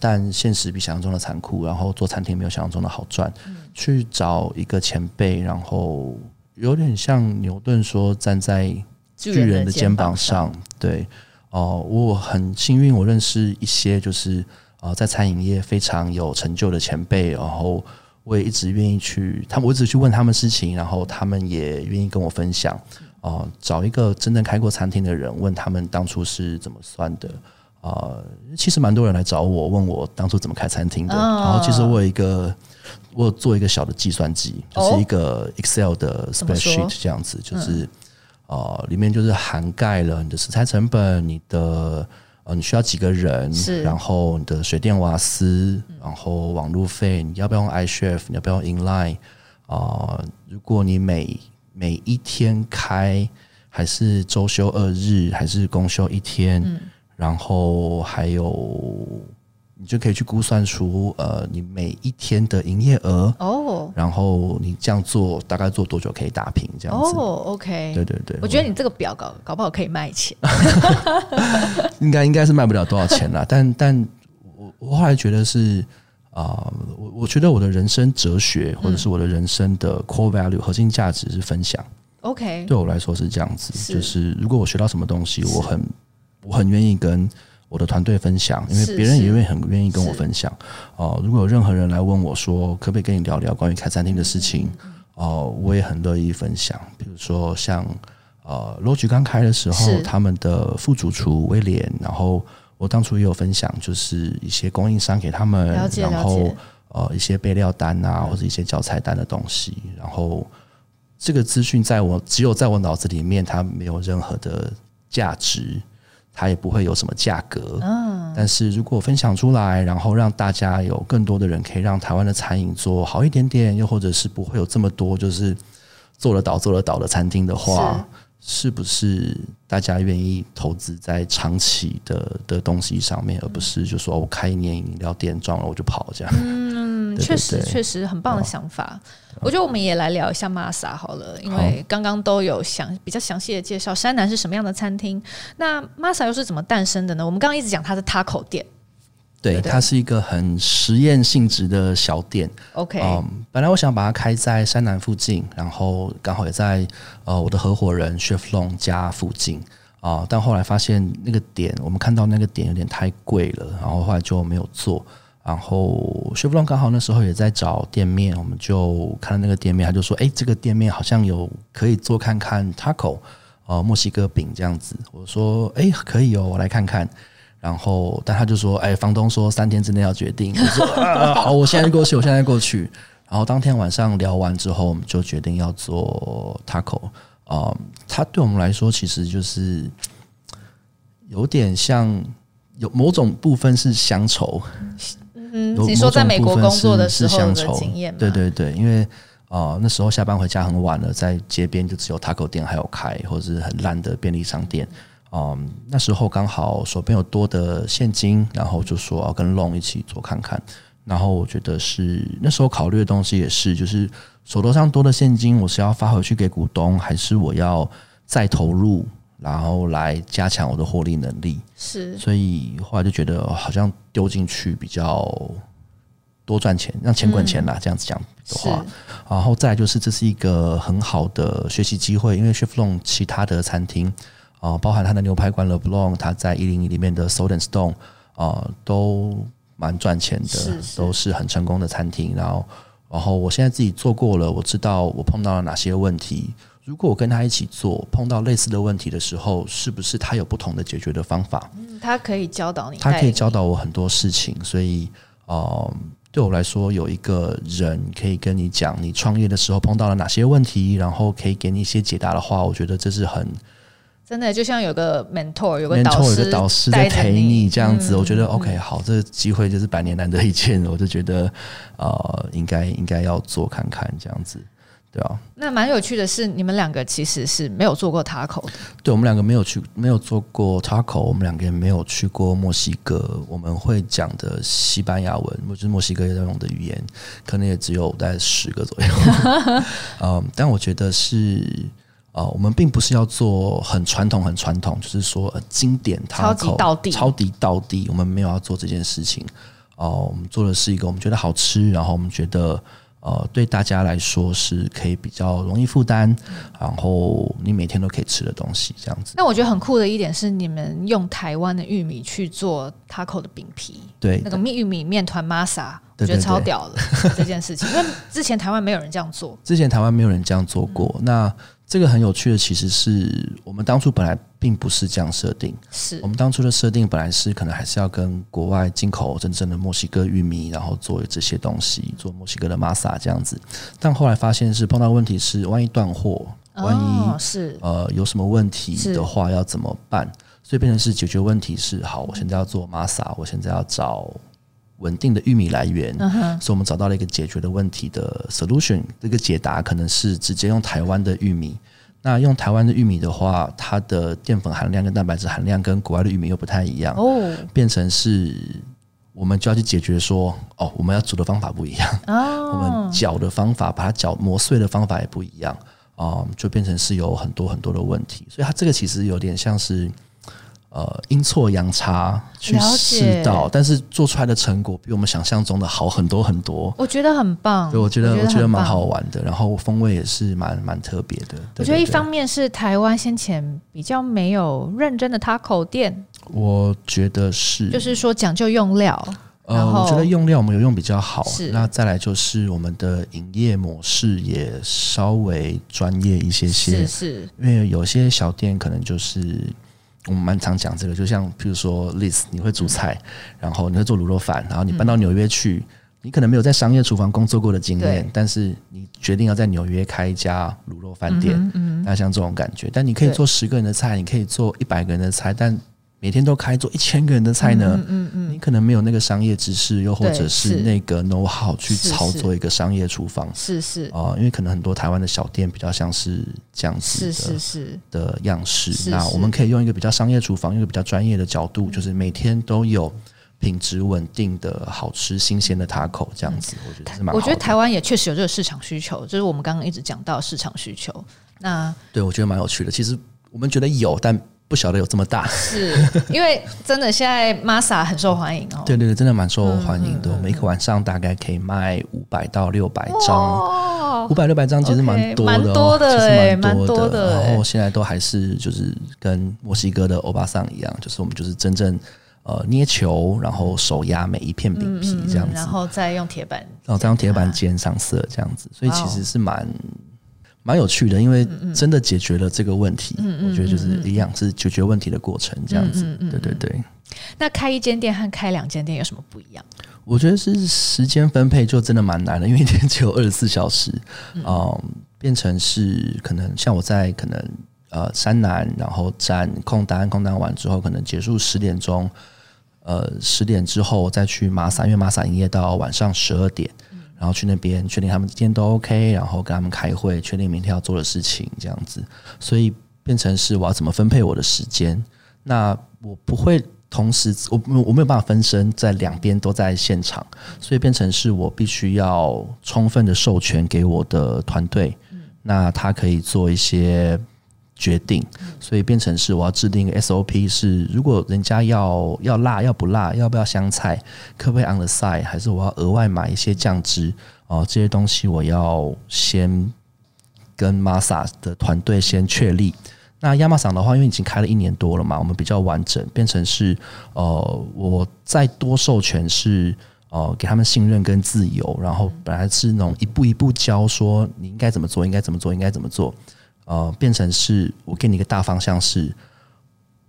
但现实比想象中的残酷，然后做餐厅没有想象中的好赚。嗯、去找一个前辈，然后有点像牛顿说，站在巨人的肩膀上。对，哦、呃，我很幸运，我认识一些就是啊、呃，在餐饮业非常有成就的前辈，然后我也一直愿意去，他们我一直去问他们事情，然后他们也愿意跟我分享。哦、呃，找一个真正开过餐厅的人，问他们当初是怎么算的。啊、呃，其实蛮多人来找我，问我当初怎么开餐厅的。哦、然后其实我有一个，我有做一个小的计算机，就是一个 Excel 的 spreadsheet 这样子，就是啊、呃，里面就是涵盖了你的食材成本，你的呃你需要几个人，然后你的水电瓦斯，然后网路费，你要不要用 iChef，你要不要用 Inline 啊、呃？如果你每每一天开，还是周休二日，还是公休一天？嗯然后还有，你就可以去估算出呃，你每一天的营业额哦。Oh. 然后你这样做大概做多久可以打平这样子？哦、oh,，OK。对对对，我觉得你这个表搞搞不好可以卖钱。应该应该是卖不了多少钱啦，但但我我后来觉得是啊，我、呃、我觉得我的人生哲学或者是我的人生的 core value 核心价值是分享。OK，对我来说是这样子，是就是如果我学到什么东西，我很。我很愿意跟我的团队分享，因为别人也会很愿意跟我分享。哦、呃，如果有任何人来问我说，可不可以跟你聊聊关于开餐厅的事情？哦、呃，我也很乐意分享。比如说像呃，Logi 刚开的时候，他们的副主厨威廉，然后我当初也有分享，就是一些供应商给他们，然后呃一些备料单啊，或者一些教材单的东西。然后这个资讯在我只有在我脑子里面，它没有任何的价值。它也不会有什么价格，嗯，但是如果分享出来，然后让大家有更多的人可以让台湾的餐饮做好一点点，又或者是不会有这么多就是做了倒做了倒的餐厅的话，是，是不是大家愿意投资在长期的的东西上面，而不是就说我开一年饮料店赚了我就跑这样？嗯，确实确实很棒的想法。我觉得我们也来聊一下 Masa 好了，因为刚刚都有详比较详细的介绍山南是什么样的餐厅。那 Masa 又是怎么诞生的呢？我们刚刚一直讲它是 Taco 店，对，它是一个很实验性质的小店。OK，嗯，本来我想把它开在山南附近，然后刚好也在呃我的合伙人 Chef Long 家附近啊，呃，但后来发现那个点，我们看到那个点有点太贵了，然后后来就没有做。然后 Chef Long 刚好那时候也在找店面，我们就看了那个店面，他就说：“哎，这个店面好像有可以做看看 Taco，呃，墨西哥饼这样子。”我说：“哎，可以哦，我来看看。”然后，但他就说：“哎，房东说三天之内要决定。”我说：“，好，我现在过去，我现在过去。”然后当天晚上聊完之后，我们就决定要做 taco。啊，它对我们来说其实就是有点像有某种部分是乡愁。嗯，你说在美国工作的时候的经验？对对对，因为啊、呃，那时候下班回家很晚了，在街边就只有 taco 店还有开，或者是很烂的便利商店。嗯，那时候刚好手边有多的现金，然后就说要跟 Long 一起做看看。然后我觉得是那时候考虑的东西也是，就是手头上多的现金，我是要发回去给股东，还是我要再投入，然后来加强我的获利能力？是，所以后来就觉得好像丢进去比较多赚钱，让钱滚钱啦。嗯、这样子讲的话，然后再来就是这是一个很好的学习机会，因为 Chef Long 其他的餐厅。啊，包含他的牛排馆 Le Blanc，他在一零一里面的 Salt and Stone，啊，都蛮赚钱的，是是都是很成功的餐厅。然后，然后我现在自己做过了，我知道我碰到了哪些问题。如果我跟他一起做，碰到类似的问题的时候，是不是他有不同的解决的方法？嗯，他可以教导你，他可以教导我很多事情。所以，呃，对我来说，有一个人可以跟你讲你创业的时候碰到了哪些问题，然后可以给你一些解答的话，我觉得这是很。真的就像有个 mentor，有个导师，有个导师在陪你这样子，我觉得 OK，好，这个机会就是百年难得一见，我就觉得呃，应该应该要做看看这样子，对啊。那蛮有趣的是，你们两个其实是没有做过 taco 的。对，我们两个没有去，没有做过 taco，我们两个也没有去过墨西哥。我们会讲的西班牙文，或者墨西哥要用的语言，可能也只有大概十个左右。嗯，但我觉得是。啊、呃，我们并不是要做很传统、很传统，就是说、呃、经典 taco，超级到地、超级到地。我们没有要做这件事情。哦、呃，我们做的是一个我们觉得好吃，然后我们觉得呃对大家来说是可以比较容易负担，然后你每天都可以吃的东西，这样子。那我觉得很酷的一点是，你们用台湾的玉米去做 taco 的饼皮，对，那个玉米面团 masa，我觉得超屌的这件事情，因为之前台湾没有人这样做，之前台湾没有人这样做过，嗯、那。这个很有趣的，其实是我们当初本来并不是这样设定。是我们当初的设定本来是可能还是要跟国外进口真正的墨西哥玉米，然后做这些东西，做墨西哥的 masa 这样子。但后来发现是碰到问题是，万一断货，万一是呃有什么问题的话要怎么办？所以变成是解决问题是好，我现在要做 masa，我现在要找。稳定的玉米来源，所以我们找到了一个解决的问题的 solution。这个解答可能是直接用台湾的玉米。那用台湾的玉米的话，它的淀粉含量跟蛋白质含量跟国外的玉米又不太一样。哦，变成是我们就要去解决说，哦，我们要煮的方法不一样。哦，我们搅的方法，把它搅磨碎的方法也不一样。啊，就变成是有很多很多的问题。所以它这个其实有点像是。呃，阴错阳差去试到，但是做出来的成果比我们想象中的好很多很多。我觉得很棒，对，我觉得我觉得蛮好玩的，然后风味也是蛮蛮特别的。我觉得一方面是台湾先前比较没有认真的 taco 店，我觉得是，就是说讲究用料。呃，我觉得用料我们有用比较好。是，那再来就是我们的营业模式也稍微专业一些些。是，是，因为有些小店可能就是。我们蛮常讲这个，就像譬如说，Liz，你会煮菜，然后你会做卤肉饭，然后你搬到纽约去，你可能没有在商业厨房工作过的经验，但是你决定要在纽约开一家卤肉饭店，那像这种感觉，但你可以做十个人的菜，你可以做一百个人的菜，但每天都开做一千个人的菜呢？嗯嗯，嗯，你可能没有那个商业知识，又或者是那个 know how 去操作一个商业厨房。是是啊、呃，因为可能很多台湾的小店比较像是这样子的是是是的样式。那我们可以用一个比较商业厨房，用一个比较专业的角度，就是每天都有品质稳定的好吃新鲜的 taco 这样子。我觉得是蛮好。我觉得台湾也确实有这个市场需求，就是我们刚刚一直讲到市场需求。那对，我觉得蛮有趣的。其实我们觉得有，但不晓得有这么大，是因为真的现在 Masa 很受欢迎哦。对对对，真的蛮受欢迎的。每个晚上大概可以卖五百到六百张，五百六百张其实蛮多的，蛮多的，其实蛮多的。然后现在都还是就是跟墨西哥的欧巴桑一样，就是我们就是真正呃捏球，然后手压每一片饼皮这样子，然后再用铁板，然后再用铁板煎上色这样子，所以其实是蛮。蛮有趣的，因为真的解决了这个问题。我觉得就是一样是解决问题的过程，这样子。对对对。那开一间店和开两间店有什么不一样？我觉得是时间分配就真的蛮难的，因为一天只有二十四小时。嗯，嗯，变成是可能像我在可能呃山南，然后站空单，空单完之后可能结束十点钟，呃十点之后再去玛莎，因为玛莎营业到晚上十二点。然后去那边确定他们今天都 OK，然后跟他们开会，确定明天要做的事情，这样子，所以变成是我要怎么分配我的时间？那我不会同时，我我没有办法分身在两边都在现场，所以变成是我必须要充分的授权给我的团队，那他可以做一些。决定，所以变成是我要制定一个 SOP，是如果人家要要辣要不辣，要不要香菜，可不可以 on the side，还是我要额外买一些酱汁哦，这些东西我要先跟 Masa 的团队先确立。那亚马逊的话，因为已经开了一年多了嘛，我们比较完整，变成是呃，我再多授权是呃给他们信任跟自由，然后本来是那种一步一步教说你应该怎么做，应该怎么做，应该怎么做。呃，变成是我给你一个大方向，是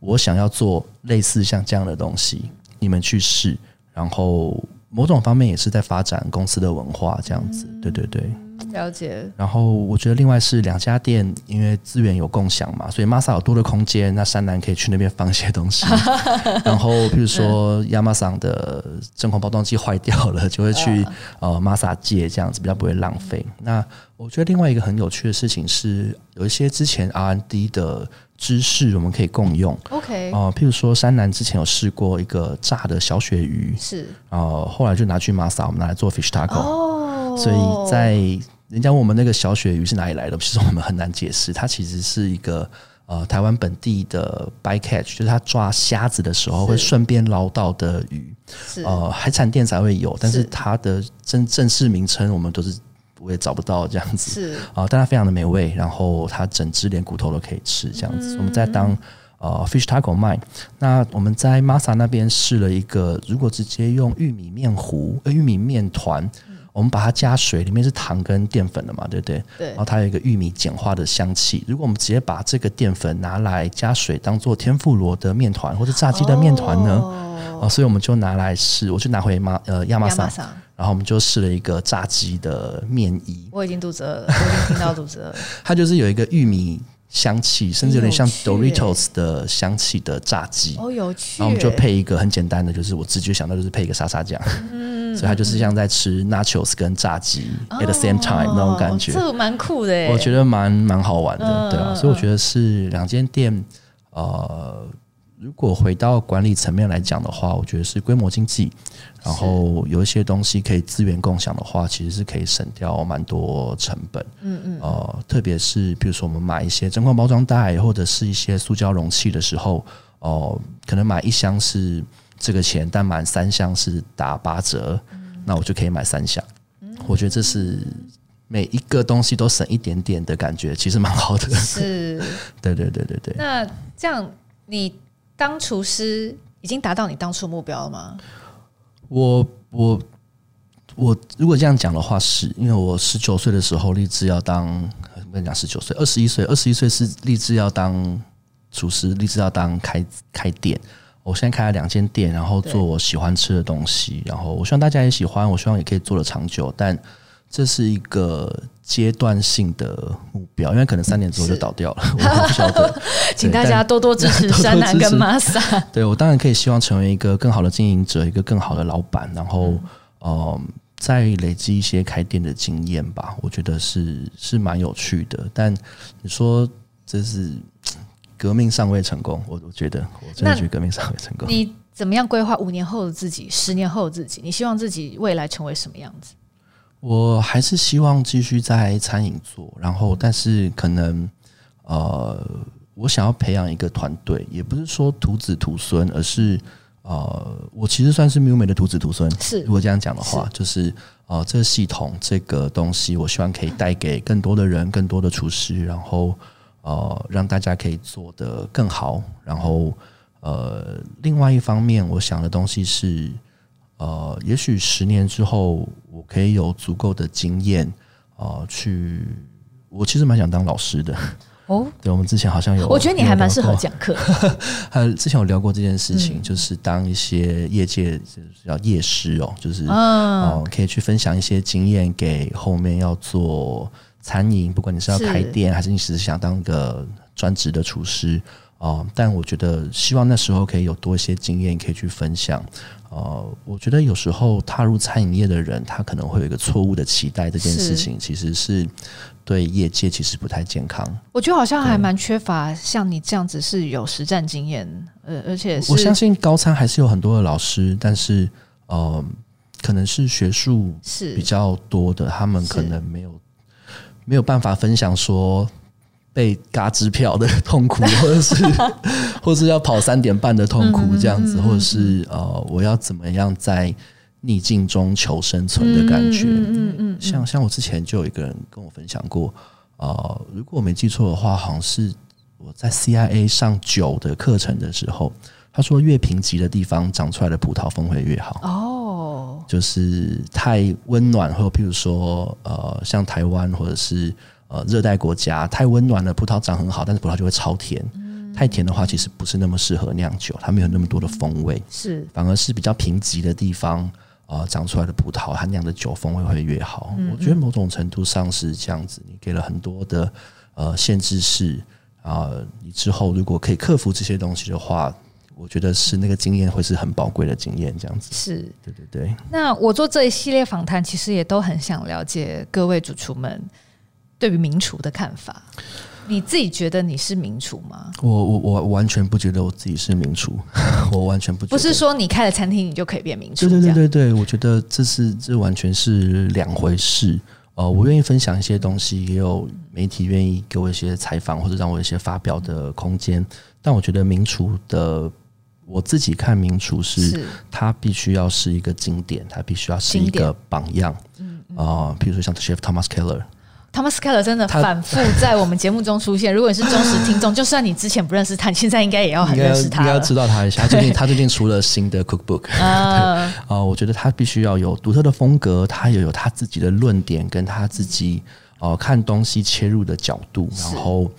我想要做类似像这样的东西，你们去试，然后某种方面也是在发展公司的文化，这样子，对对对。了解。然后我觉得另外是两家店，因为资源有共享嘛，所以 Masa 有多的空间，那山南可以去那边放一些东西。然后譬如说亚马逊的真空包装机坏掉了，就会去呃 Masa 借这样子，比较不会浪费。那我觉得另外一个很有趣的事情是，有一些之前 R&D 的知识我们可以共用。OK，呃，譬如说山南之前有试过一个炸的小鳕鱼，是，呃，后来就拿去 Masa，我们拿来做 Fish Taco。哦，所以在人家问我们那个小鳕鱼是哪里来的？其实我们很难解释。它其实是一个呃台湾本地的 bycatch，就是它抓虾子的时候会顺便捞到的鱼。是呃，海产店才会有，但是它的真正式名称我们都是我也找不到这样子。是啊、呃，但它非常的美味，然后它整只连骨头都可以吃这样子。嗯、我们在当呃 fish taco 卖。那我们在 Masa 那边试了一个，如果直接用玉米面糊、呃玉米面团。我们把它加水，里面是糖跟淀粉的嘛，对不对？对。然后它有一个玉米碱化的香气。如果我们直接把这个淀粉拿来加水，当做天妇罗的面团或者炸鸡的面团呢？哦。所以我们就拿来试，我就拿回妈呃亚马萨，然后我们就试了一个炸鸡的面衣。我已经肚子饿了，我已经听到肚子饿了。它就是有一个玉米。香气，甚至有点像 Doritos 的香气的炸鸡。哦，有趣。然后我们就配一个很简单的，就是我直觉想到就是配一个沙沙酱。嗯，所以它就是像在吃 Nachos 跟炸鸡 at the same time 那种感觉。这个蛮酷的，我觉得蛮蛮好玩的，对啊。所以我觉得是两间店，呃。如果回到管理层面来讲的话，我觉得是规模经济，然后有一些东西可以资源共享的话，其实是可以省掉蛮多成本。嗯嗯。呃，特别是比如说我们买一些真空包装袋或者是一些塑胶容器的时候，哦、呃，可能买一箱是这个钱，但满三箱是打八折，嗯、那我就可以买三箱。嗯、我觉得这是每一个东西都省一点点的感觉，其实蛮好的。是。对对对对对。那这样你。当厨师已经达到你当初目标了吗？我我我如果这样讲的话，是因为我十九岁的时候立志要当，不能讲十九岁，二十一岁，二十一岁是立志要当厨师，立志要当开开店。我现在开了两间店，然后做我喜欢吃的东西，然后我希望大家也喜欢，我希望也可以做的长久，但。这是一个阶段性的目标，因为可能三年之后就倒掉了，是 我不晓得。请大家多多支持 山南跟 Masa。对，我当然可以希望成为一个更好的经营者，一个更好的老板，然后嗯、呃，再累积一些开店的经验吧。我觉得是是蛮有趣的。但你说这是革命尚未成功，我我觉得我真的觉得革命尚未成功。你怎么样规划五年后的自己，十年后的自己？你希望自己未来成为什么样子？我还是希望继续在餐饮做，然后但是可能呃，我想要培养一个团队，也不是说徒子徒孙，而是呃，我其实算是 Miume 的徒子徒孙。是，如果这样讲的话，是就是呃，这个系统这个东西，我希望可以带给更多的人，更多的厨师，然后呃，让大家可以做得更好。然后呃，另外一方面，我想的东西是呃，也许十年之后，我可以有足够的经验啊、呃，去。我其实蛮想当老师的。哦，对，我们之前好像有，我觉得你还蛮适合讲课。还 之前有聊过这件事情，嗯、就是当一些业界就是叫业师哦，就是哦、嗯，可以去分享一些经验给后面要做餐饮，不管你是要开店，是还是你只是想当个专职的厨师哦。但我觉得希望那时候可以有多一些经验可以去分享。呃，我觉得有时候踏入餐饮业的人，他可能会有一个错误的期待，这件事情其实是。对业界其实不太健康，我觉得好像还蛮缺乏像你这样子是有实战经验，呃，而且我相信高餐还是有很多的老师，但是呃，可能是学术是比较多的，他们可能没有没有办法分享说被嘎支票的痛苦，或者是或是要跑三点半的痛苦这样子，或者是呃，我要怎么样在。逆境中求生存的感觉，嗯嗯，嗯，像像我之前就有一个人跟我分享过，呃，如果我没记错的话，好像是我在 CIA 上酒的课程的时候，他说越贫瘠的地方长出来的葡萄风会越好。哦，就是太温暖，或譬如说呃，像台湾或者是呃热带国家，太温暖了，葡萄长很好，但是葡萄就会超甜。太甜的话，其实不是那么适合酿酒，它没有那么多的风味，是反而是比较贫瘠的地方。啊、呃，长出来的葡萄，它酿的酒风味会越好。嗯嗯，我觉得某种程度上是这样子。你给了很多的呃限制是啊、呃，你之后如果可以克服这些东西的话，我觉得是那个经验会是很宝贵的经验。这样子是，对对对。那我做这一系列访谈，其实也都很想了解各位主厨们对于名厨的看法。你自己觉得你是名厨吗？我我我完全不觉得我自己是名厨，我完全不觉得。不是说你开了餐厅你就可以变名厨。对对对对对，我觉得这是这完全是两回事。呃，我愿意分享一些东西，也有媒体愿意给我一些采访或者让我一些发表的空间。但我觉得名厨的，我自己看名厨是，他必须要是一个经典，他必须要是一个榜样。嗯啊，比如说像 Chef Thomas Keller。Thomas Keller 真的反复在我们节目中出现。如果你是忠实听众，就算你之前不认识他，你现在应该也要很认识他。应该要知道他一下。他最近 他最近出了新的 Cookbook。啊，我觉得他必须要有独特的风格，他也有他自己的论点，跟他自己呃看东西切入的角度。然后，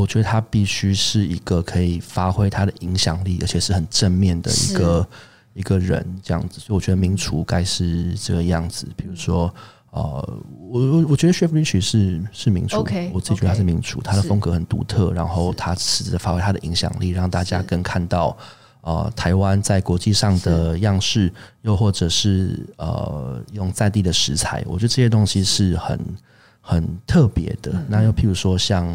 我觉得他必须是一个可以发挥他的影响力，而且是很正面的一个一个人这样子。所以，我觉得名厨该是这个样子。比如说。呃，我我我觉得 Chef Richie 是是名厨，okay, 我自己觉得他是名厨，okay, 他的风格很独特，然后他试着发挥他的影响力，让大家更看到呃台湾在国际上的样式，又或者是呃用在地的食材，我觉得这些东西是很很特别的。嗯、那又譬如说像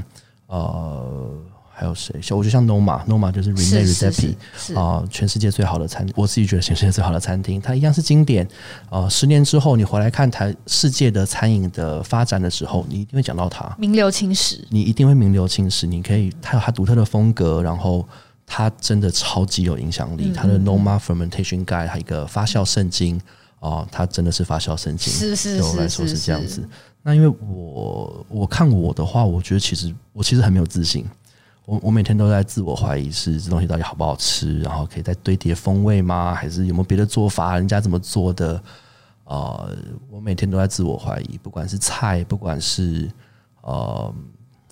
呃。还有谁？像我觉得像 Noma，Noma 就是 Rene Redzepi 啊，全世界最好的餐厅。我自己觉得全世界最好的餐厅，它一样是经典。啊、呃，十年之后你回来看台世界的餐饮的发展的时候，你一定会讲到它，名留青史。你一定会名留青史。你可以，它有它独特的风格，然后它真的超级有影响力。它的 Noma Fermentation Guide，它一个发酵圣经啊，它真的是发酵圣经。是是是，对我来说是这样子。那因为我我看我的话，我觉得其实我其实很没有自信。我我每天都在自我怀疑，是这东西到底好不好吃，然后可以再堆叠风味吗？还是有没有别的做法？人家怎么做的？啊、呃，我每天都在自我怀疑，不管是菜，不管是呃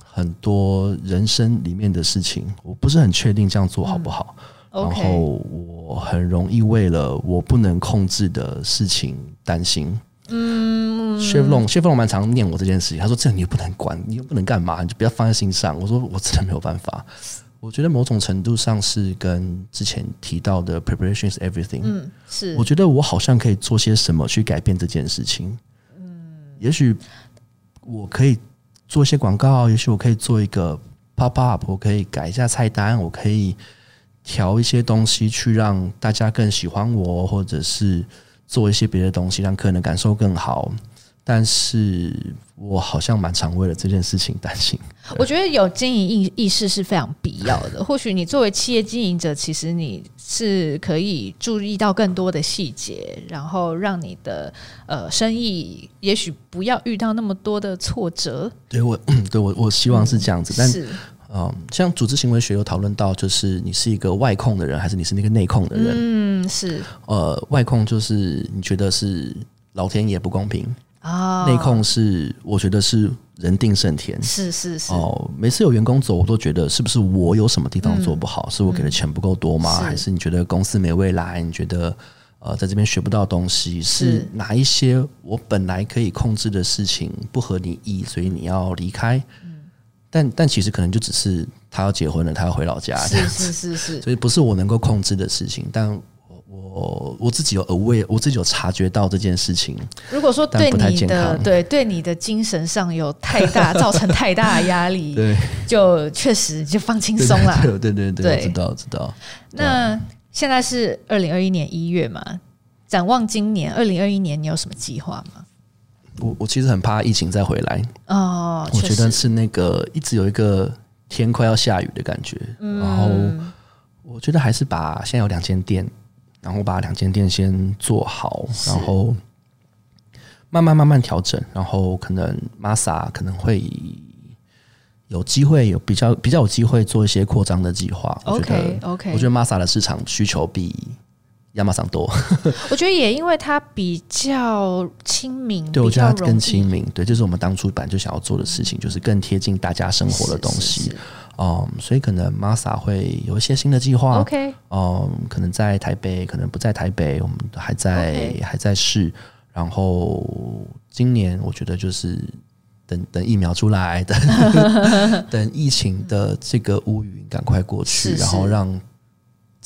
很多人生里面的事情，我不是很确定这样做好不好。然后我很容易为了我不能控制的事情担心。嗯，Chef Long，Chef Long 蛮常念我这件事情。他说：“这样你又不能管，你又不能干嘛，你就不要放在心上。”我说：“我真的没有办法。”我觉得某种程度上是跟之前提到的 “preparation is everything”。嗯，是。我觉得我好像可以做些什么去改变这件事情。嗯，也许我可以做一些广告，也许我可以做一个 pop up，我可以改一下菜单，我可以调一些东西去让大家更喜欢我，或者是。做一些别的东西，让客人的感受更好，但是我好像蛮常为了这件事情担心。我觉得有经营意意识是非常必要的。或许你作为企业经营者，其实你是可以注意到更多的细节，然后让你的呃生意也许不要遇到那么多的挫折。对我，对我，我希望是这样子。嗯、但是，嗯，像组织行为学有讨论到，就是你是一个外控的人，还是你是那个内控的人？嗯，是。呃，外控就是你觉得是老天爷不公平。啊，内控是我觉得是人定胜天，是是是哦。每次有员工走，我都觉得是不是我有什么地方做不好？嗯、是我给的钱不够多吗？嗯、还是你觉得公司没未来？你觉得呃，在这边学不到东西？是哪一些我本来可以控制的事情不合你意，所以你要离开？嗯、但但其实可能就只是他要结婚了，他要回老家，是是是是，所以不是我能够控制的事情，但。我我自己有 aware，我自己有察觉到这件事情。如果说对你的对对你的精神上有太大 造成太大的压力，对，就确实就放轻松了。对对对对，知道知道。那现在是二零二一年一月嘛？展望今年二零二一年，你有什么计划吗？我我其实很怕疫情再回来哦。我觉得是那个一直有一个天快要下雨的感觉，然后我觉得还是把现在有两间店。然后把两间店先做好，然后慢慢慢慢调整，然后可能 Masa 可能会有机会有比较比较有机会做一些扩张的计划。我觉得 OK，我觉得 Masa 的市场需求比亚马逊多。我觉得也因为它比较亲民，对，我觉得它更亲民。对，就是我们当初本来就想要做的事情，就是更贴近大家生活的东西。嗯，所以可能 Masa 会有一些新的计划。OK，嗯，可能在台北，可能不在台北，我们还在.还在试。然后今年我觉得就是等等疫苗出来，等 等疫情的这个乌云赶快过去，是是然后让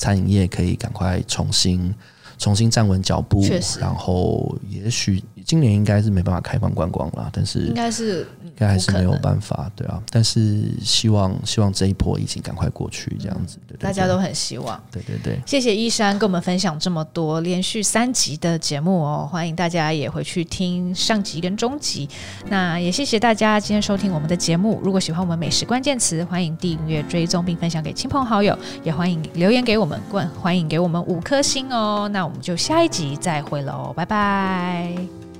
餐饮业可以赶快重新。重新站稳脚步，然后也许今年应该是没办法开放观光了，但是应该是应该还是没有办法，对啊。但是希望希望这一波疫情赶快过去，这样子，对大家都很希望。对对对，谢谢一山跟我们分享这么多连续三集的节目哦，欢迎大家也回去听上集跟中集。那也谢谢大家今天收听我们的节目，如果喜欢我们美食关键词，欢迎订阅追踪并分享给亲朋好友，也欢迎留言给我们，欢迎给我们五颗星哦。那我们就下一集再会喽，拜拜。